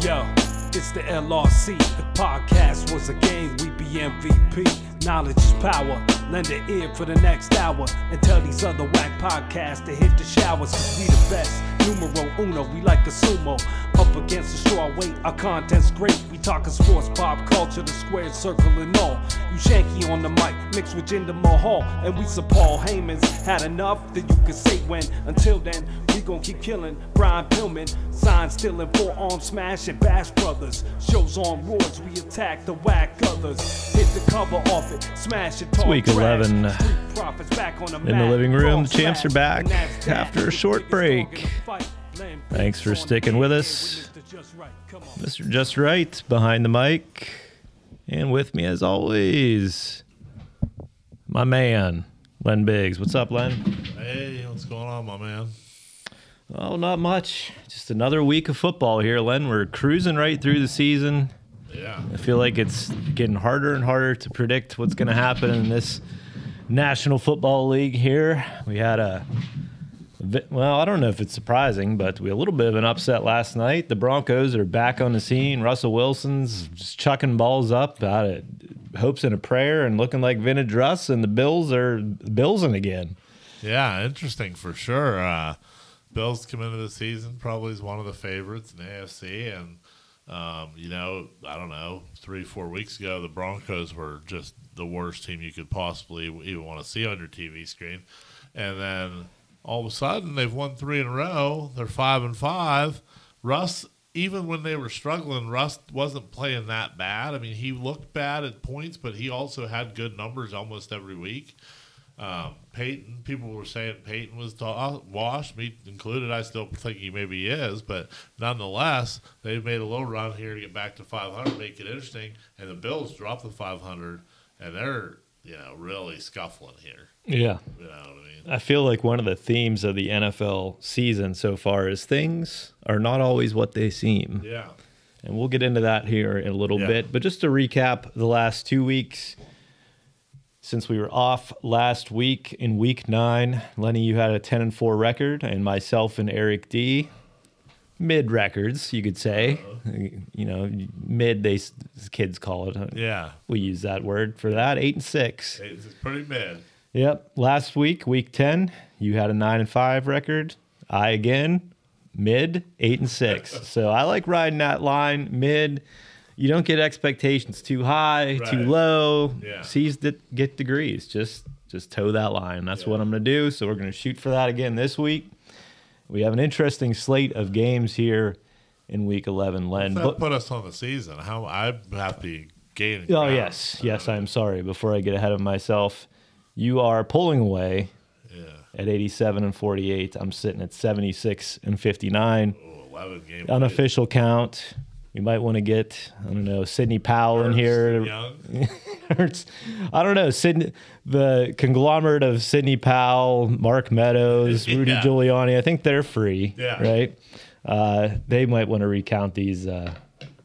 Yo, it's the LRC. The podcast was a game, we be MVP. Knowledge is power. Lend an ear for the next hour. And tell these other whack podcasts to hit the showers, cause we the best. Numero uno, we like a sumo. Against the straw weight, our content's great. We talking sports, pop culture, the square circle and all. You shanky on the mic, mixed with Jinder Mahal. And we some Paul Heyman's. Had enough that you could say when. Until then, we gon' keep killing. Brian Pillman, sign stealing, forearm smashing, Bash Brothers. Shows on roids, we attack the whack others. Hit the cover off it, smash it, talk week trash. 11 uh, profits back on the in the living room. The champs are back and after a short Niggas strong in break. the fight. Laying Thanks for sticking with us. We Mr. Just Right. Come on. Mr. Just Right behind the mic. And with me, as always, my man, Len Biggs. What's up, Len? Hey, what's going on, my man? Oh, not much. Just another week of football here, Len. We're cruising right through the season. Yeah, I feel like it's getting harder and harder to predict what's going to happen in this National Football League here. We had a vi- well, I don't know if it's surprising, but we had a little bit of an upset last night. The Broncos are back on the scene. Russell Wilson's just chucking balls up out of hopes and a prayer and looking like vintage Russ, and the Bills are Billsing again. yeah, interesting for sure. Uh, Bills come into the season probably as one of the favorites in the AFC, and um, you know, I don't know, three, four weeks ago, the Broncos were just the worst team you could possibly even want to see on your TV screen, and then all of a sudden they've won three in a row. They're five and five. Russ, even when they were struggling, Russ wasn't playing that bad. I mean, he looked bad at points, but he also had good numbers almost every week. Um, Payton, people were saying Payton was to- washed, me included. I still think he maybe is, but nonetheless, they've made a little run here to get back to 500, make it interesting. And the Bills dropped the 500, and they're you know really scuffling here. Yeah. You know what I mean? I feel like one of the themes of the NFL season so far is things are not always what they seem. Yeah, And we'll get into that here in a little Yeah. bit. But just to recap the last two weeks, since we were off last week in week nine, Lenny, you had a 10 and 4 record, and myself and Eric D, mid records, you could say. You know, mid, they kids call it. yeah, We use that word for that. 8 and 6. it's pretty mid. Yep. Last week, week 10, you had a 9 and 5 record. I again, mid, 8 and 6. so I like riding that line mid. You don't get expectations too high, too low. Yeah. C's that get degrees. Just just toe that line. That's what I'm going to do. So we're going to shoot for that again this week. We have an interesting slate of games here in week 11, Len. But- put us on the season. How I have to gain. Oh ground. yes, yes. I'm sorry. Before I get ahead of myself, you are pulling away Yeah. at 87 and 48. I'm sitting at 76 and 59. Oh, 11 game. Unofficial count. We might want to get I don't know Sidney Powell in here. Young. Hurts. I don't know Sidney, the conglomerate of Sidney Powell, Mark Meadows, Rudy Yeah. Giuliani. I think they're free. Yeah. Right. Uh, they might want to recount these uh,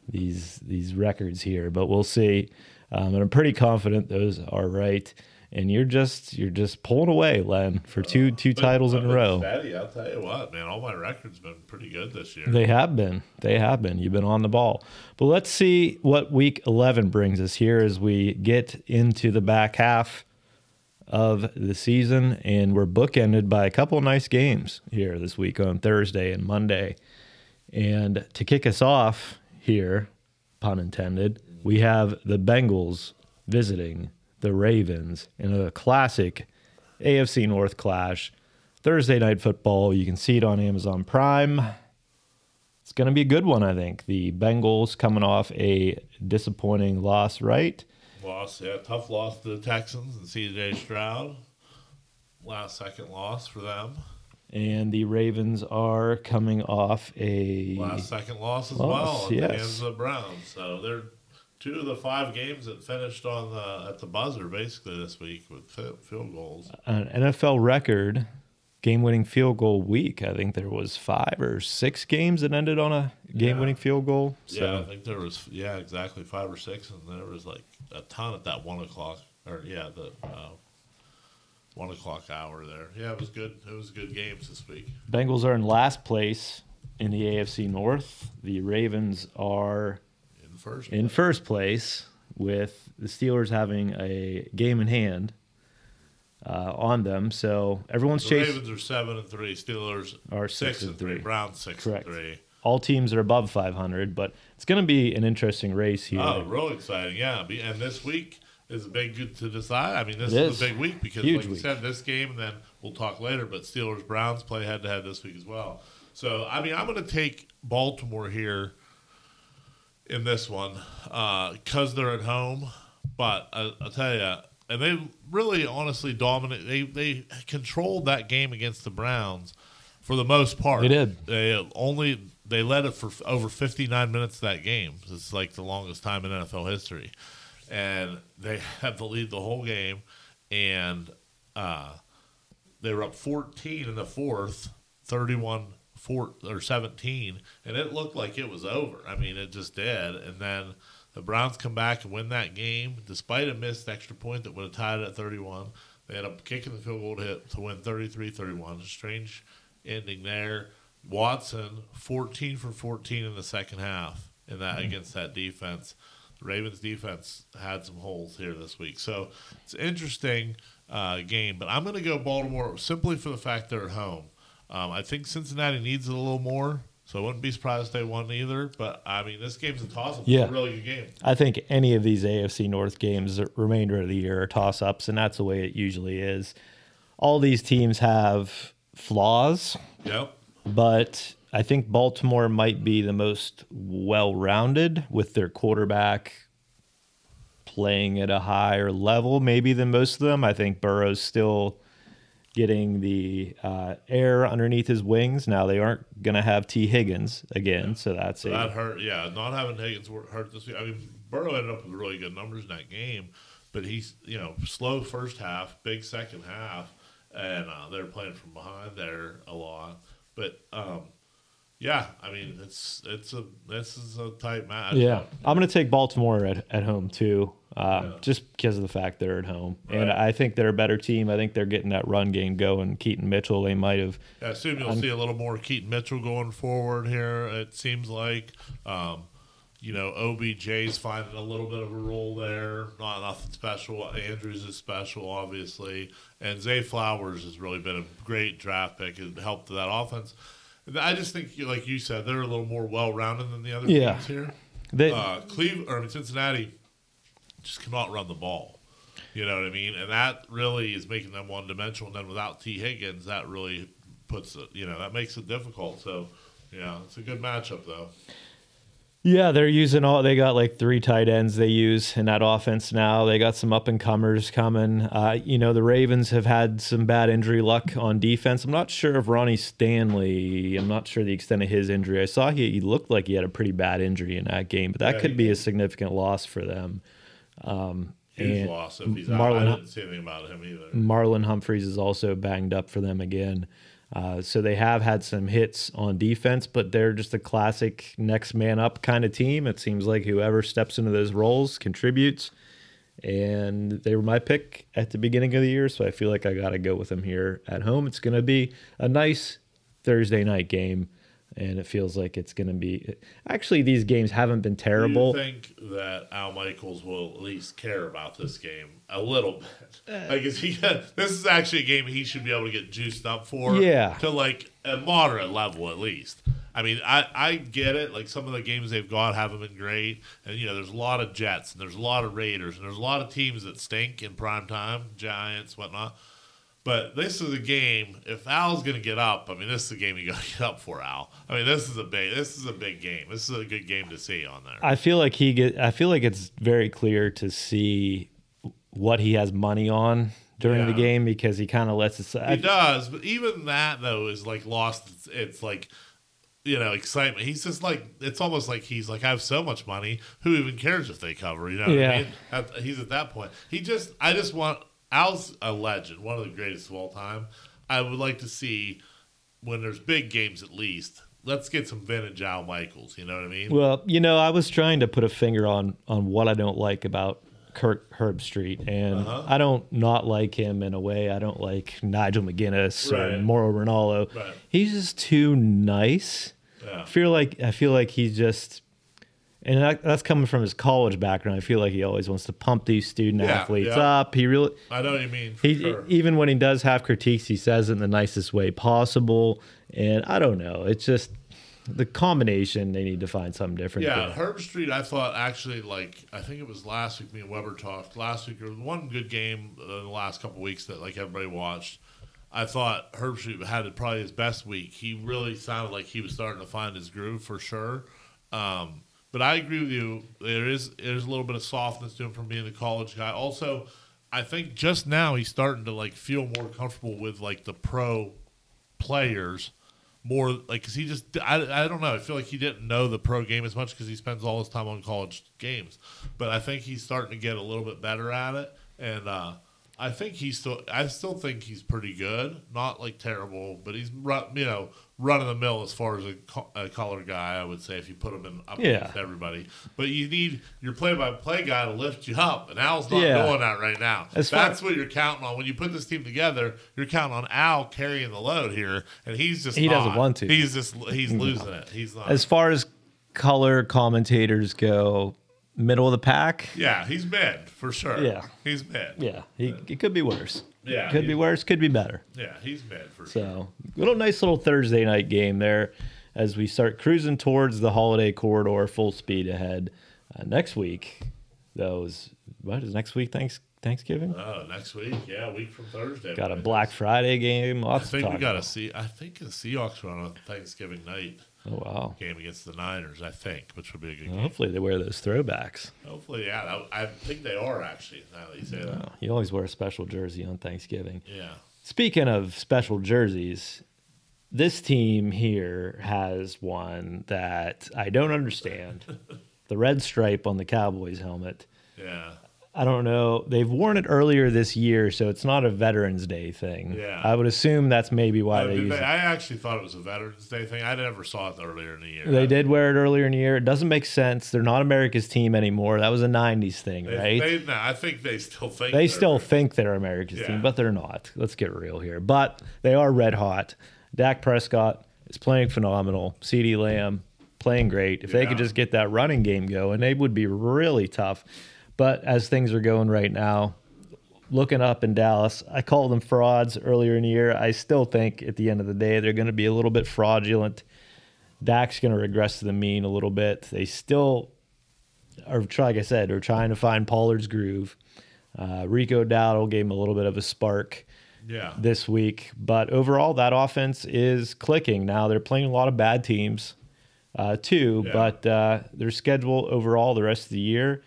these these records here, but we'll see. Um, and I'm pretty confident those are right. And you're just you're just pulling away, Len, for two uh, two But titles in I've a row. Steady, I'll tell you what, man. All my records been pretty good this year. They have been. They have been. You've been on the ball. But let's see what week 11 brings us here as we get into the back half of the season. And we're bookended by a couple of nice games here this week on Thursday and Monday. And to kick us off here, pun intended, we have the Bengals visiting the Ravens in a classic AFC North clash. Thursday night football. You can see it on Amazon Prime. It's going to be a good one, I think. The Bengals coming off a disappointing loss, right? Loss, yeah, tough loss to the Texans and CJ Stroud. Last second loss for them. And the Ravens are coming off a. Last second loss as Loss, well at the yes. hands of the Browns. So they're two of the five games that finished on the at the buzzer basically this week with field goals. an NFL record game winning field goal week. I think there was five or six games that ended on a game winning Yeah. field goal. So yeah, I think there was yeah exactly five or six, and there was like a ton at that one o'clock or yeah the uh, one o'clock hour there. Yeah, it was good. It was good games this week. Bengals are in last place in the AFC North, the Ravens are first. in first place with the Steelers having a game in hand uh, on them. So everyone's the chasing. Ravens are seven and three. Steelers Are six, six and three. three. Browns six Correct. and three. All teams are above 500, but it's going to be an interesting race here. Oh, real exciting! Yeah, and this week is a big good to decide. I mean, this is, is. a big week because, like you said, this game, and then we'll talk later. But Steelers Browns play head to head this week as well. So, I mean, I'm going to take Baltimore here in this one because they're at home. But I, I'll tell you, and they really, honestly, dominate. They they controlled that game against the Browns for the most part. They did. They only they led it for over 59 minutes that game. It's like the longest time in NFL history, and they had the lead the whole game, and uh, they were up 14 in the fourth, 31 four, or 17, and it looked like it was over. I mean, it just did, and then. The Browns come back and win that game despite a missed extra point that would have tied it at 31. They end up kicking the field goal to hit to win 33-31. Strange ending there. Watson 14 for 14 in the second half in that against that defense. The Ravens defense had some holes here this week, so it's an interesting uh, game. But I'm going to go Baltimore simply for the fact they're at home. Um, I think Cincinnati needs it a little more, so I wouldn't be surprised if they won either. But I mean, this game's a toss-up. Yeah. It's a really good game. I think any of these AFC North games, the remainder of the year, are toss ups, and that's the way it usually is. All these teams have flaws, Yep. but I think Baltimore might be the most well rounded with their quarterback playing at a higher level, maybe than most of them. I think Burrow's still getting the uh, air underneath his wings. Now they aren't going to have Tee Higgins again, so that's So that hurt. Yeah, not having Higgins hurt this week. I mean, Burrow ended up with really good numbers in that game, but he's you know slow first half, big second half, and uh, they're playing from behind there a lot. But um, yeah, I mean it's it's a this is a tight match. Yeah, I'm going to take Baltimore at, at home too, uh, Yeah. just because of the fact they're at home, and I think they're a better team. I think they're getting that run game going. Keaton Mitchell, they might have. I assume you'll see a little more Keaton Mitchell going forward here. It seems like, um, you know, OBJ's finding a little bit of a role there. Not nothing special. Andrews is special, obviously, and Zay Flowers has really been a great draft pick and helped that offense. I just think, like you said, they're a little more well-rounded than the other Yeah. teams here. They, Uh, Cleveland or I mean, Cincinnati just cannot run the ball. You know what I mean? And that really is making them one dimensional. And then without Tee Higgins, that really puts it, you know, that makes it difficult. So, yeah, it's a good matchup, though. Yeah, they're using all. They got like three tight ends they use in that offense now. They got some up and comers coming. Uh, you know, the Ravens have had some bad injury luck on defense. I'm not sure if Ronnie Stanley. I'm not sure the extent of his injury. I saw he, he looked like he had a pretty bad injury in that game, but that Yeah, could be a significant loss for them. Huge And loss if he's out. Marlon I didn't see anything about him either. Marlon Humphreys is also banged up for them again. Uh, so they have had some hits on defense, but they're just a classic next man up kind of team. It seems like whoever steps into those roles contributes. And they were my pick at the beginning of the year, so I feel like I got to go with them here at home. It's going to be a nice Thursday night game, and it feels like it's going to be. Actually, these games haven't been terrible. Do you think that Al Michaels will at least care about this game a little bit? Uh, like, is he? This is actually a game he should be able to get juiced up for. Yeah. To like a moderate level at least. I mean, I, I get it. Like some of the games they've got haven't been great, and you know, there's a lot of Jets and there's a lot of Raiders and there's a lot of teams that stink in prime time, Giants, whatnot. But this is a game. If Al's going to get up, I mean, this is a game you got to get up for, Al. I mean, this is a big. This is a big game. This is a good game to see on there. I feel like he get. I feel like it's very clear to see what he has money on during the game because he kind of lets it. He does, but even that though is like lost. It's, it's like you know excitement. He's just like it's almost like he's like I have so much money. Who even cares if they cover? You know what Yeah. I mean? He's at that point. He just I just want Al's a legend, one of the greatest of all time. I would like to see when there's big games at least. Let's get some vintage Al Michaels. You know what I mean? Well, you know, I was trying to put a finger on on what I don't like about Kirk Herbstreit, and Uh-huh. I don't not like him in a way. I don't like Nigel McGuinness Right. or Mauro Ranallo. Right. He's just too nice. Yeah. I feel like I feel like he's just, and that, that's coming from his college background. I feel like he always wants to pump these student Yeah, athletes yeah. up. He really, I know what you mean. He sure. even when he does have critiques, he says it in the nicest way possible. And I don't know, it's just the combination. They need to find something different. Yeah. Herbstreit. I thought actually like I think it was last week. Me and Weber talked last week. There was one good game in the last couple weeks that like everybody watched. I thought Herbstreit had probably his best week. He really sounded like he was starting to find his groove for sure. Um, but I agree with you. There is there's a little bit of softness to him from being the college guy. Also, I think just now he's starting to like feel more comfortable with like the pro players more like because he just I, I don't know i feel like he didn't know the pro game as much because he spends all his time on college games but i think he's starting to get a little bit better at it and uh i think he's still i still think he's pretty good not like terrible but he's run you know run of the mill as far as a, co- a color guy i would say if you put him in up Yeah. against everybody but you need your play-by-play guy to lift you up and al's not Yeah. doing that right now As far- that's what you're counting on when you put this team together you're counting on al carrying the load here and he's just He doesn't not. want to. He's just he's losing it. He's not. As far as color commentators go, middle of the pack. yeah, he's mid for sure. Yeah. he's mid. Yeah, he, it could be worse. Yeah, could be worse. Could be better. Yeah, he's mid for sure. So, little nice little Thursday night game there as we start cruising towards the holiday corridor, full speed ahead. Uh, next week, though, is what is next week? Thanks Thanksgiving. Oh, next week, yeah, week from Thursday. Got a. Black Friday game. I Lots to think we got to about. see. I think the Seahawks are on a Thanksgiving night Oh wow! game against the Niners. I think, which would be a good Well, game. hopefully they wear those throwbacks. Hopefully, yeah. I, I think they are actually. Now that you say that, you always wear a special jersey on Thanksgiving. yeah. Speaking of special jerseys, this team here has one that I don't understand. the red stripe on the Cowboys helmet. Yeah. I don't know. They've worn it earlier this year, so it's not a Veterans Day thing. Yeah. I would assume that's maybe why Uh, they use they- it. I actually thought it was a Veterans Day thing. I never saw it earlier in the year. They did wear it earlier in the year. It doesn't make sense. They're not America's team anymore. That was a 90s thing, They, right? they, no, I think they still think They they're- still think they're America's Yeah. team, but they're not. Let's get real here. But they are red hot. Dak Prescott is playing phenomenal. CeeDee Lamb playing great. If they could just get that running game going, they would be really tough. But as things are going right now, looking up in Dallas, I called them frauds earlier in the year. I still think at the end of the day they're going to be a little bit fraudulent. Dak's going to regress to the mean a little bit. They still are, like I said, are trying to find Pollard's groove. Uh, Rico Dowdle gave him a little bit of a spark Yeah. this week, but overall, that offense is clicking. Now they're playing a lot of bad teams, uh, too, Yeah. but uh, their schedule overall the rest of the year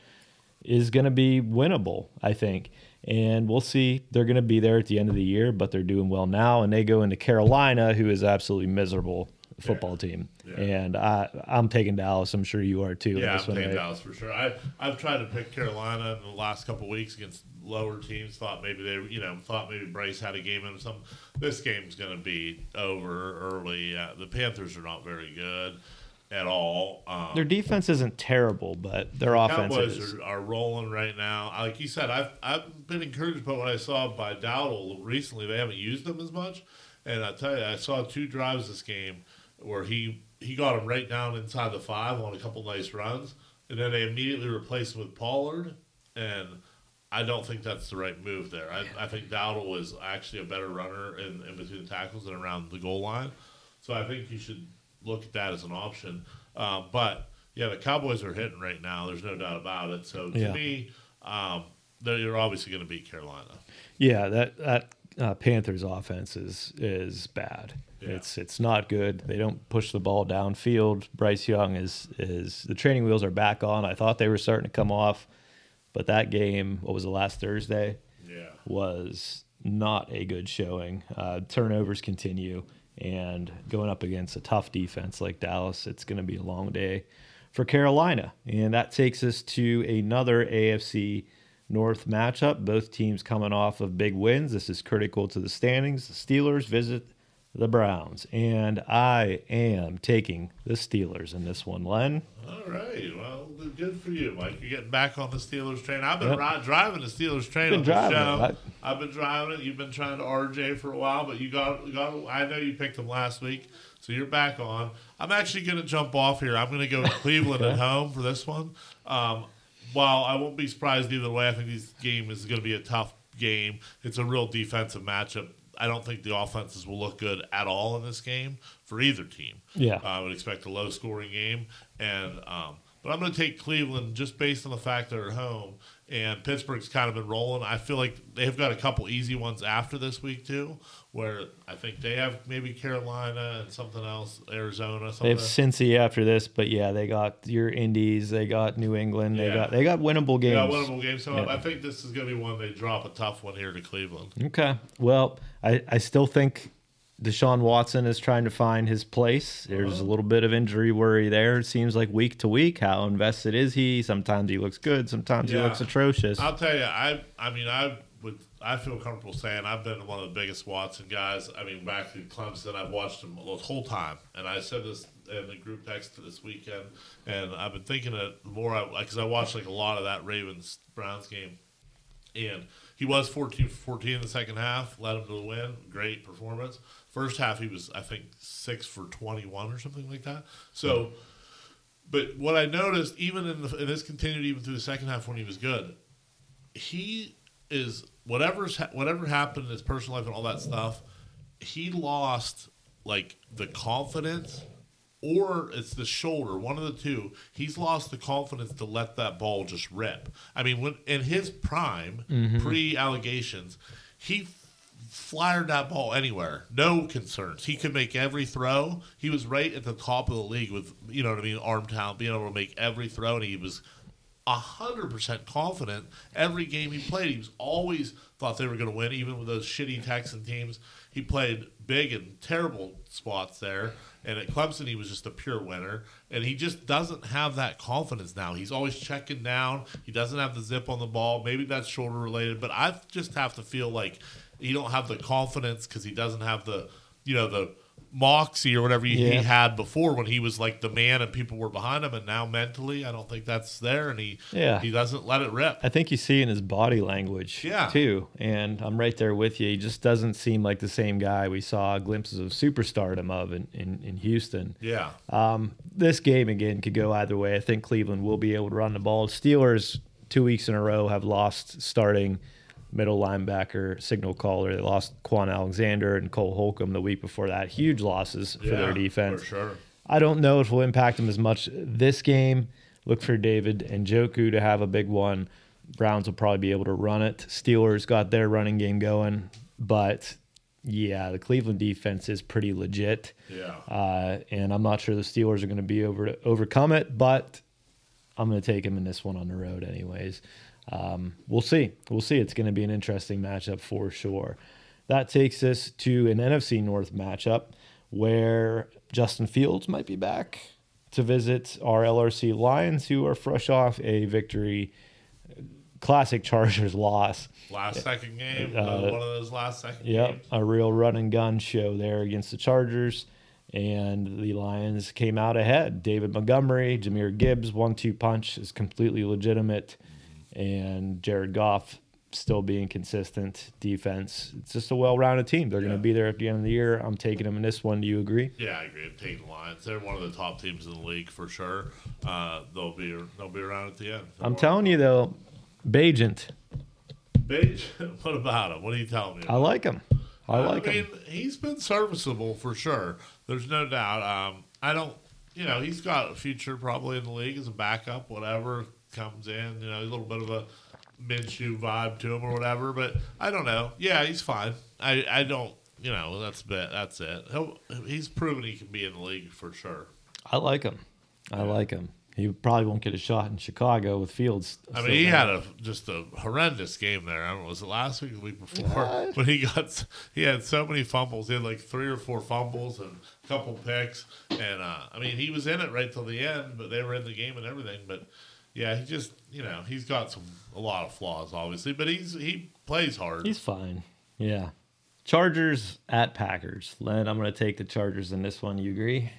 is going to be winnable, I think. And we'll see. They're going to be there at the end of the year, but they're doing well now. And they go into Carolina, who is absolutely miserable football team. Yeah. And I, I'm taking Dallas. I'm sure you are too. Yeah, I'm one, taking right? Dallas for sure. I I've tried to pick Carolina in the last couple weeks against lower teams. Thought maybe they, you know, thought maybe Bryce had a game in some. This game's going to be over early. Uh, the Panthers are not very good at all. Um, Their defense isn't terrible, but their offense Cowboys is. are, are rolling right now. Like you said, I've I've been encouraged by what I saw by Dowdle recently. They haven't used them as much, and I tell you, I saw two drives this game where he he got him right down inside the five on a couple nice runs, and then they immediately replaced him with Pollard, and I don't think that's the right move there. I, I think Dowdle is actually a better runner in, in between the tackles and around the goal line, so I think you should look at that as an option. Um, but yeah, the Cowboys are hitting right now. There's no doubt about it. So to Yeah. me, um, they're obviously going to beat Carolina. Yeah, that that uh, Panthers offense is is bad. Yeah. It's it's not good. They don't push the ball downfield. Bryce Young is is the training wheels are back on. I thought they were starting to come off, but that game, what was the last Thursday, Yeah. was not a good showing. Uh, turnovers continue, and going up against a tough defense like Dallas, it's going to be a long day for Carolina. And that takes us to another AFC North matchup. Both teams coming off of big wins. This is critical to the standings. The Steelers visit the Browns, and I am taking the Steelers in this one. Len, All right. Well, good for you, Mike. You're getting back on the Steelers train. I've been Yep. ri- driving the Steelers train Been on the show. it. I've been driving it. You've been trying to RJ for a while, but you got got. I know you picked them last week, so you're back on. I'm actually going to jump off here. I'm going to go to Cleveland at home for this one. Um, while I won't be surprised either way, I think this game is going to be a tough game. It's a real defensive matchup. I don't think the offenses will look good at all in this game for either team. Yeah. I would expect a low scoring game, and um, but I'm going to take Cleveland just based on the fact that they're at home. And Pittsburgh's kind of been rolling. I feel like they've got a couple easy ones after this week too, where I think they have maybe Carolina and something else, Arizona. they have Something. Cincy after this, but yeah, they got your Indies, they got New England, they Yeah. got they got winnable games. Yeah, winnable game. So Yeah. I think this is going to be one they drop a tough one here to Cleveland. Okay. Well, I, I still think Deshaun Watson is trying to find his place. There's a little bit of injury worry there. It seems like week to week. How invested is he? Sometimes he looks good. Sometimes he looks atrocious. I'll tell you, I I mean, I would I feel comfortable saying I've been one of the biggest Watson guys. I mean, back to Clemson, I've watched him the whole time, and I said this in the group text this weekend, and I've been thinking it more because I watched like a lot of that Ravens Browns game, and he was 14 14 in the second half, led him to the win. Great performance. First half, he was I think six for 21 or something like that. So. Hmm. But what I noticed, even in the, and this continued even through the second half when he was good, he is whatever's ha- whatever happened in his personal life and all that stuff. He lost like the confidence, or it's the shoulder. One of the two. He's lost the confidence to let that ball just rip. I mean, when in his prime, mm-hmm. pre allegations, he fired that ball anywhere. No concerns. He could make every throw. He was right at the top of the league with, you know what I mean, arm talent, being able to make every throw, and he was hundred percent confident every game he played. He was always thought they were going to win, even with those shitty Texan teams. He played big and terrible spots there, and at Clemson he was just a pure winner. And he just doesn't have that confidence now. He's always checking down. He doesn't have the zip on the ball. Maybe that's shoulder related, but I just have to feel like he don't have the confidence because he doesn't have the, you know, the moxie or whatever he, he had before when he was like the man and people were behind him. And now mentally, I don't think that's there, and he Yeah. he doesn't let it rip. I think you see in his body language Yeah. too. And I'm right there with you. He just doesn't seem like the same guy we saw glimpses of superstardom of in, in, in Houston. Yeah, Um, this game again could go either way. I think Cleveland will be able to run the ball. Steelers two weeks in a row have lost starting middle linebacker signal caller. They lost Kwon Alexander and Cole Holcomb the week before that. Huge losses for yeah, their defense. for sure. I don't know if it will impact them as much this game. Look for David Njoku to have a big one. Browns will probably be able to run it. Steelers got their running game going, but yeah, the Cleveland defense is pretty legit. Yeah. Uh, and I'm not sure the Steelers are going to be able to overcome it, but I'm going to take them in this one on the road, anyways. Um, we'll see. We'll see. It's going to be an interesting matchup for sure. That takes us to an NFC North matchup where Justin Fields might be back to visit our LRC Lions, who are fresh off a victory, classic Chargers loss. Last second game, Uh, uh, one of those last second Yep, games. a real run and gun show there against the Chargers. And the Lions came out ahead. David Montgomery, Jahmyr Gibbs, one two punch is completely legitimate. And Jared Goff still being consistent defense. It's just a well rounded team. They're going to be there at the end of the year. I'm taking them in this one. Do you agree? Yeah, I agree. I'm taking the Lions. They're one of the top teams in the league for sure. Uh, they'll be they'll be around at the end. I'm telling you, though, Bagent, Beige, what about him? What are you telling me? I like him. I like I him. mean, he's been serviceable for sure. There's no doubt. Um, I don't, you know, he's got a future probably in the league as a backup, whatever comes in. You know, a little bit of a Minshew vibe to him or whatever. But I don't know. Yeah, he's fine. I, I don't, you know, that's bit. That's it. He'll, he's proven he can be in the league for sure. I like him. I like him. He probably won't get a shot in Chicago with Fields. I mean, he had a just a horrendous game there. I don't know, was it last week or the week before? When he got, he had so many fumbles. He had like three or four fumbles and a couple picks. And uh, I mean, he was in it right till the end, but they were in the game and everything. But yeah, he just, you know, he's got some a lot of flaws, obviously, but he's he plays hard. He's fine. Yeah. Chargers at Packers. Len, I'm going to take the Chargers in this one. You agree?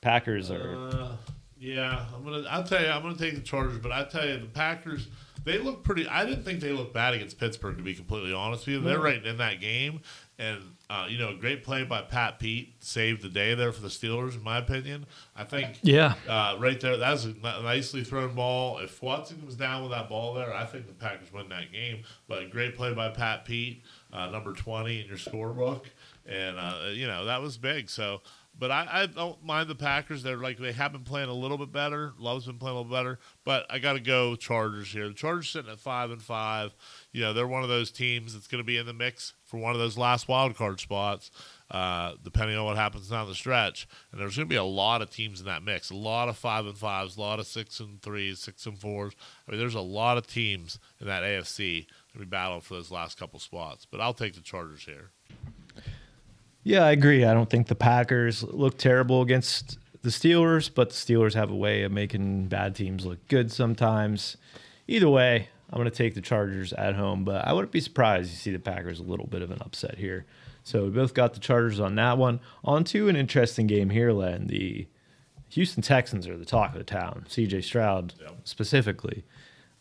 Packers are. Uh, yeah, I'm gonna. I'll tell you, I'm gonna take the Chargers, but I tell you, the Packers. They look pretty. I didn't think they looked bad against Pittsburgh, to be completely honest with you. They're right in that game, and uh, you know, a great play by Pat Pete saved the day there for the Steelers, in my opinion. I think. Yeah. Uh, right there, that's a nicely thrown ball. If Watson was down with that ball there, I think the Packers win that game. But great play by Pat Pete, uh, number twenty in your scorebook, and uh, you know that was big. So, but I, I don't mind the Packers. They're like they have been playing a little bit better. Love's been playing a little better, but I got to go Chargers here. The Chargers sitting at five and five. You know they're one of those teams that's going to be in the mix for one of those last wild card spots uh, depending on what happens down the stretch. And there's going to be a lot of teams in that mix. A lot of five and fives, a lot of six and threes, six and fours. I mean, there's a lot of teams in that AFC to be battling for those last couple spots. But I'll take the Chargers here. Yeah, I agree. I don't think the Packers look terrible against the Steelers, but the Steelers have a way of making bad teams look good sometimes. Either way, I'm going to take the Chargers at home, but I wouldn't be surprised to see the Packers a little bit of an upset here. So we both got the Chargers on that one. On to an interesting game here, Len. The Houston Texans are the talk of the town. CJ Stroud Yep. specifically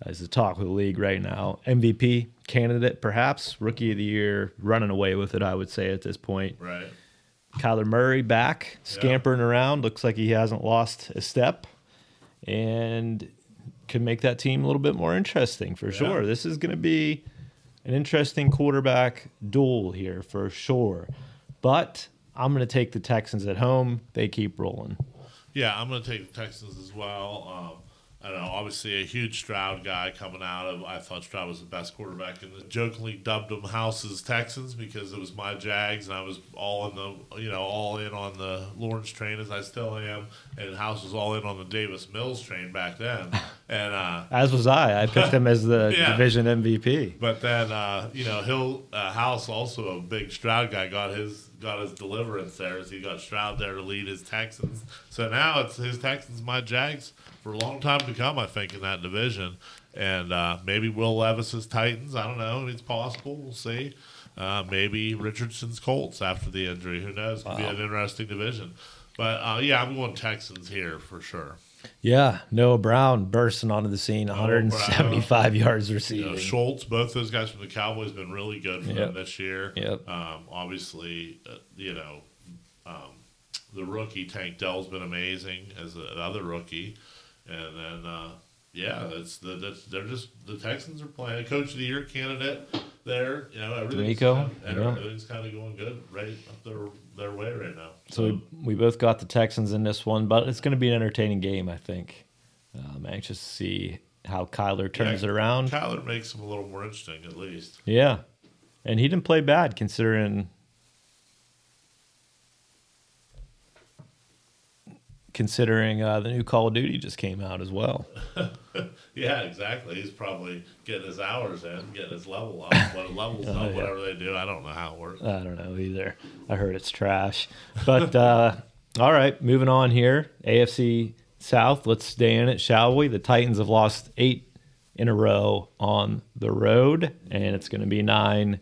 is the talk of the league right now. MVP candidate, perhaps rookie of the year, running away with it. I would say at this point. Right. Kyler Murray back, scampering around. Looks like he hasn't lost a step, and could make that team a little bit more interesting for sure. This is going to be an interesting quarterback duel here for sure. But I'm going to take the Texans at home. They keep rolling. Yeah, I'm going to take the Texans as well. Um, I know, obviously a huge Stroud guy coming out of. I thought Stroud was the best quarterback, and jokingly dubbed them House's Texans because it was my Jags, and I was all in the, you know, all in on the Lawrence train as I still am, and House was all in on the Davis Mills train back then, and uh, As was I. I picked him as the Yeah. division MVP. but then uh, you know Hill uh, House also a big Stroud guy got his got his deliverance there as he got Stroud there to lead his Texans. So now it's his Texans, my Jags for a long time to come. I think in that division, and uh, maybe Will Levis's Titans. I don't know. It's possible. We'll see. Uh, maybe Richardson's Colts after the injury. Who knows? Could be an interesting division. But uh, yeah, I'm going Texans here for sure. Yeah, Noah Brown bursting onto the scene, 175 yards You receiving. know, Schultz, both those guys from the Cowboys, have been really good for Yep. them this year. Yep. Um, obviously, uh, you know, um, the rookie Tank Dell's been amazing as a, the other rookie, and then uh, yeah, that's the that's, they're just the Texans are playing a coach of the year candidate there. You know, everything's kind of, yeah. everything's kind of going good right up their their way right now. So we, we both got the Texans in this one, but it's going to be an entertaining game, I think. I'm anxious to see how Kyler turns Yeah, it around. Kyler makes him a little more interesting, at least. Yeah. And he didn't play bad considering considering uh, the new Call of Duty just came out as well. Yeah, exactly. He's probably getting his hours in, getting his level up. What levels Oh, up, yeah. whatever they do. I don't know how it works. I don't know either. I heard it's trash. But uh, all right, moving on here. AFC South, let's stay in it, shall we? The Titans have lost eight in a row on the road, and it's going to be nine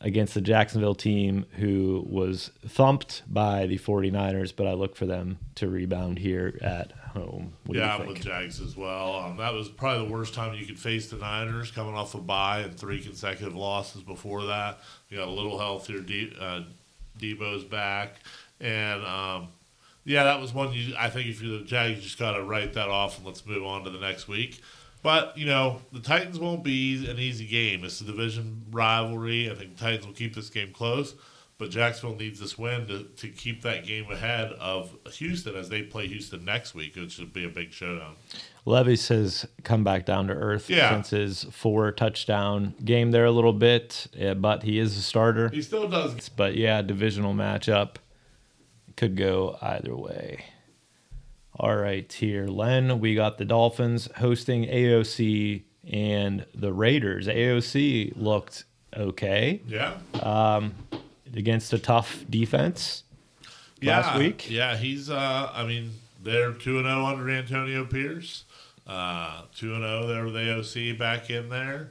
against the Jacksonville team who was thumped by the 49ers, but I look for them to rebound here at home. What yeah, I'm with? Jags as well. Um, that was probably the worst time you could face the Niners, coming off a bye and three consecutive losses before that. You got a little healthier. De- uh, Deebo's back, and um, yeah, that was one. You, I think if you're the Jags, you just got to write that off and let's move on to the next week. But you know, the Titans won't be an easy game. It's a division rivalry. I think the Titans will keep this game close. But Jacksonville needs this win to, to keep that game ahead of Houston as they play Houston next week, which should be a big showdown. Levis has come back down to earth Yeah. since his four touchdown game there a little bit, yeah, but he is a starter. He still does. But yeah, divisional matchup could go either way. All right, here, Len, we got the Dolphins hosting AOC and the Raiders. AOC looked okay Yeah. Um, against a tough defense yeah. last week. Yeah, he's. Uh, I mean, they're two and zero under Antonio Pierce. Uh, Two and zero there with AOC back in there.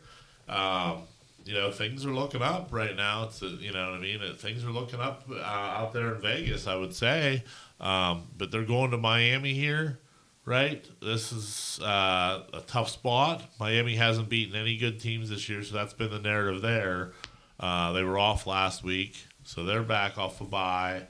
Um, you know, things are looking up right now. It's a, you know what I mean. It, things are looking up uh, out there in Vegas. I would say, um, but they're going to Miami here, right? This is uh, a tough spot. Miami hasn't beaten any good teams this year, so that's been the narrative there. Uh, they were off last week, so they're back off a bye.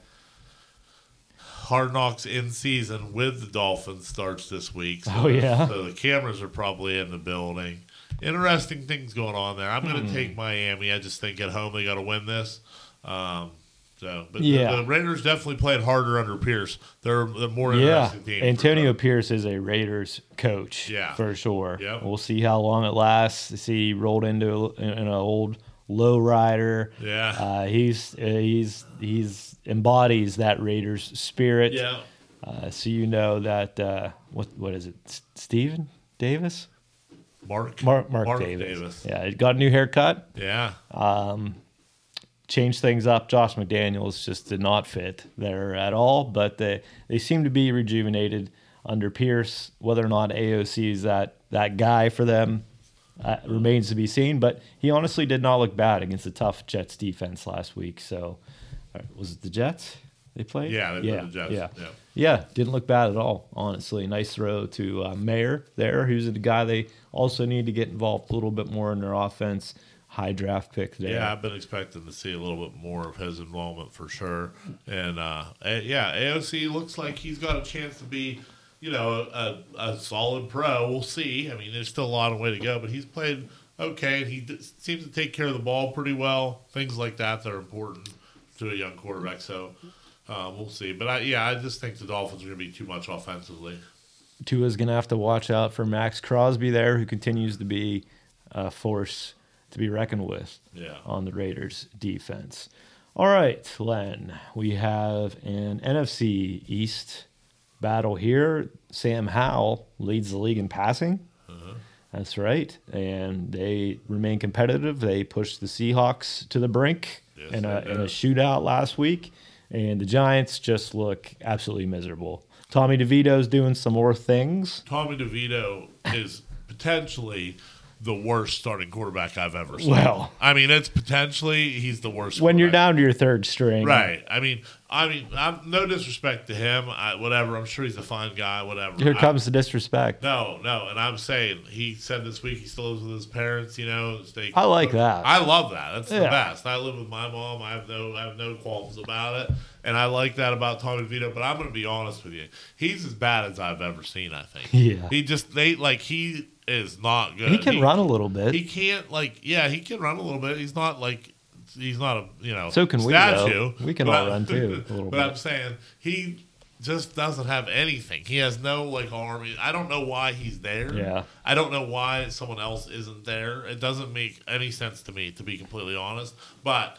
Hard Knocks in season with the Dolphins starts this week. So Oh, yeah? So the cameras are probably in the building. Interesting things going on there. I'm Hmm. going to take Miami. I just think at home they got to win this. Um, so, but Yeah. the, the Raiders definitely played harder under Pierce. They're the more Yeah, interesting team. Antonio Pierce is a Raiders coach. Yeah. for sure. Yep. We'll see how long it lasts. See, he rolled into in an old low rider. Yeah. Uh, he's uh, he's he's embodies that Raiders spirit. yeah. Uh, so you know that uh, what what is it? S- Steven Davis, Mark. Mark Mark, Davis. Davis. Yeah, he got a new haircut. Yeah. changed things up. Josh McDaniels just did not fit there at all, but they, they seem to be rejuvenated under Pierce. Whether or not AOC is that, that guy for them uh, remains to be seen, but he honestly did not look bad against the tough Jets defense last week. So, was it the Jets they played? Yeah, they played yeah, the Jets, Yeah. yeah. Yeah, didn't look bad at all, honestly. Nice throw to uh, Mayer there, who's the guy they also need to get involved a little bit more in their offense. High draft pick there. Yeah, I've been expecting to see a little bit more of his involvement for sure. And uh, yeah, AOC looks like he's got a chance to be, you know, a, a solid pro. We'll see. I mean, there's still a lot of way to go, but he's played okay, and he d- seems to take care of the ball pretty well. Things like that that are important to a young quarterback. So uh, we'll see. But I, yeah, I just think the Dolphins are going to be too much offensively. Tua's going to have to watch out for Maxx Crosby there, who continues to be a force to be reckoned with Yeah. on the Raiders defense. All right, Len, we have an NFC East battle here. Sam Howell leads the league in passing. That's right. And they remain competitive. They pushed the Seahawks to the brink Yes, in, a, in a shootout last week. And the Giants just look absolutely miserable. Tommy DeVito's doing some more things. Tommy DeVito is potentially the worst starting quarterback I've ever seen. Well. I mean, it's potentially he's the worst. When you're down to your third string. right? I mean, I mean, I'm no disrespect to him. I, whatever. I'm sure he's a fine guy. Whatever. Here I- comes the disrespect. no, no, and I'm saying he said this week he still lives with his parents. You know, they, I like uh, that. I love that. That's the best. I live with my mom. I have no, I have no qualms about it, and I like that about Tommy Vito. But I'm going to be honest with you, he's as bad as I've ever seen. I think. Yeah. He just they like he is not good. He can run a little bit. He can't like yeah he can run a little bit. He's not like he's not a you know So can we, statue. We can But all I- run, too, a little but bit. I'm saying he just doesn't have anything. He has no like army. I don't know why he's there. Yeah. I don't know why someone else isn't there. It doesn't make any sense to me, to be completely honest. But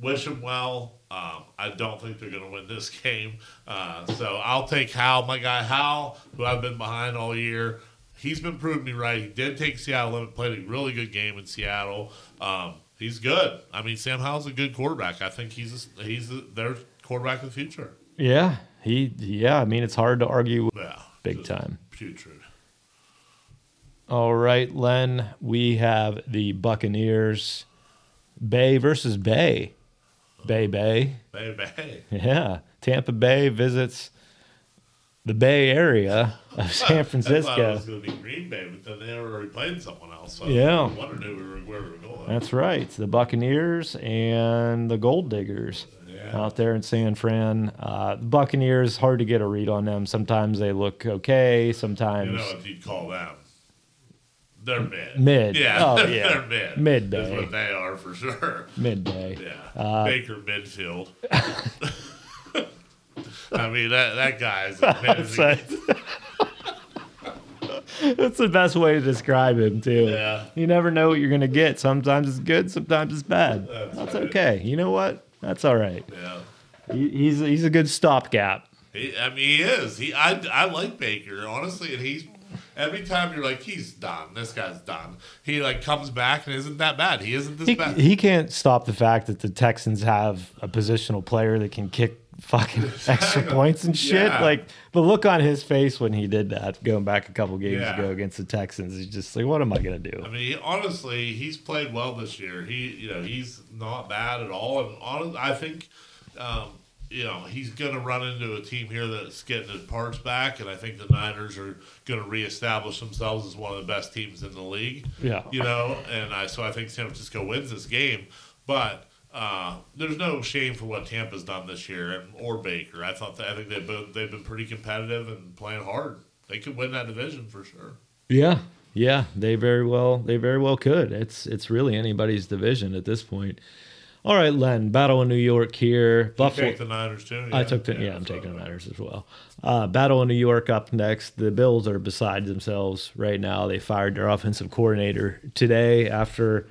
wish him well. Um, I don't think they're going to win this game. Uh, so I'll take Hal, my guy Hal, who I've been behind all year. He's been proving me right. He did take Seattle and played a really good game in Seattle. Um, he's good. I mean, Sam Howell's a good quarterback. I think he's a, he's a, their quarterback of the future. yeah. He. Yeah. I mean, it's hard to argue. with- Yeah, Big time. putrid. All right, Len. We have the Buccaneers, Bay versus Bay. Bay Bay. Bay Bay. Yeah. Tampa Bay visits the Bay Area of San I thought it Francisco. was going to be Green Bay, but then they already playing someone else. So Yeah. I wondered who we were, where we were going. That's right. The Buccaneers and the Gold Diggers Yeah. out there in San Fran. Uh, the Buccaneers, hard to get a read on them. Sometimes they look okay. Sometimes You know what you'd call them? They're mid. Mid. Yeah. Oh, yeah. they're mid. Mid That's what they are for sure. midday. Yeah. Uh, Baker midfield. I mean that that guy's amazing. That's the best way to describe him too. Yeah. You never know what you're gonna get. Sometimes it's good, sometimes it's bad. That's That's, right. okay. You know what? That's all right. Yeah. He, he's he's a good stopgap. He, I mean, he is. He, I, I like Baker honestly, and he's every time you're like, he's done. This guy's done. He like comes back and isn't that bad. He isn't this He, bad. he can't stop the fact that the Texans have a positional player that can kick fucking extra points and shit. Yeah. Like the look on his face when he did that, going back a couple games Yeah. ago against the Texans, he's just like, "What am I gonna do?" I mean, he, honestly, he's played well this year. He, you know, he's not bad at all. And honest, I think, um, you know, he's going to run into a team here that's getting his parts back, and I think the Niners are going to reestablish themselves as one of the best teams in the league. Yeah. you know, and I so I think San Francisco wins this game, but. Uh, there's no shame for what Tampa's done this year, and or Baker. I thought that, I think they've been they've been pretty competitive and playing hard. They could win that division for sure. Yeah, yeah, they very well, they very well could. It's it's really anybody's division at this point. All right, Len, Battle in New York here. Buffalo. the Niners too. I took the yeah, I'm that's taking the Niners as well. Uh, Battle in New York up next. The Bills are beside themselves right now. They fired their offensive coordinator today after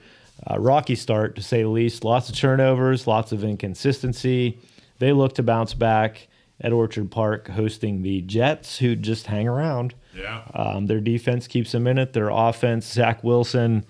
a rocky start, to say the least. Lots of turnovers, lots of inconsistency. They look to bounce back at Orchard Park, hosting the Jets, who just hang around. Yeah. Um, their defense keeps them in it. Their offense, Zach Wilson,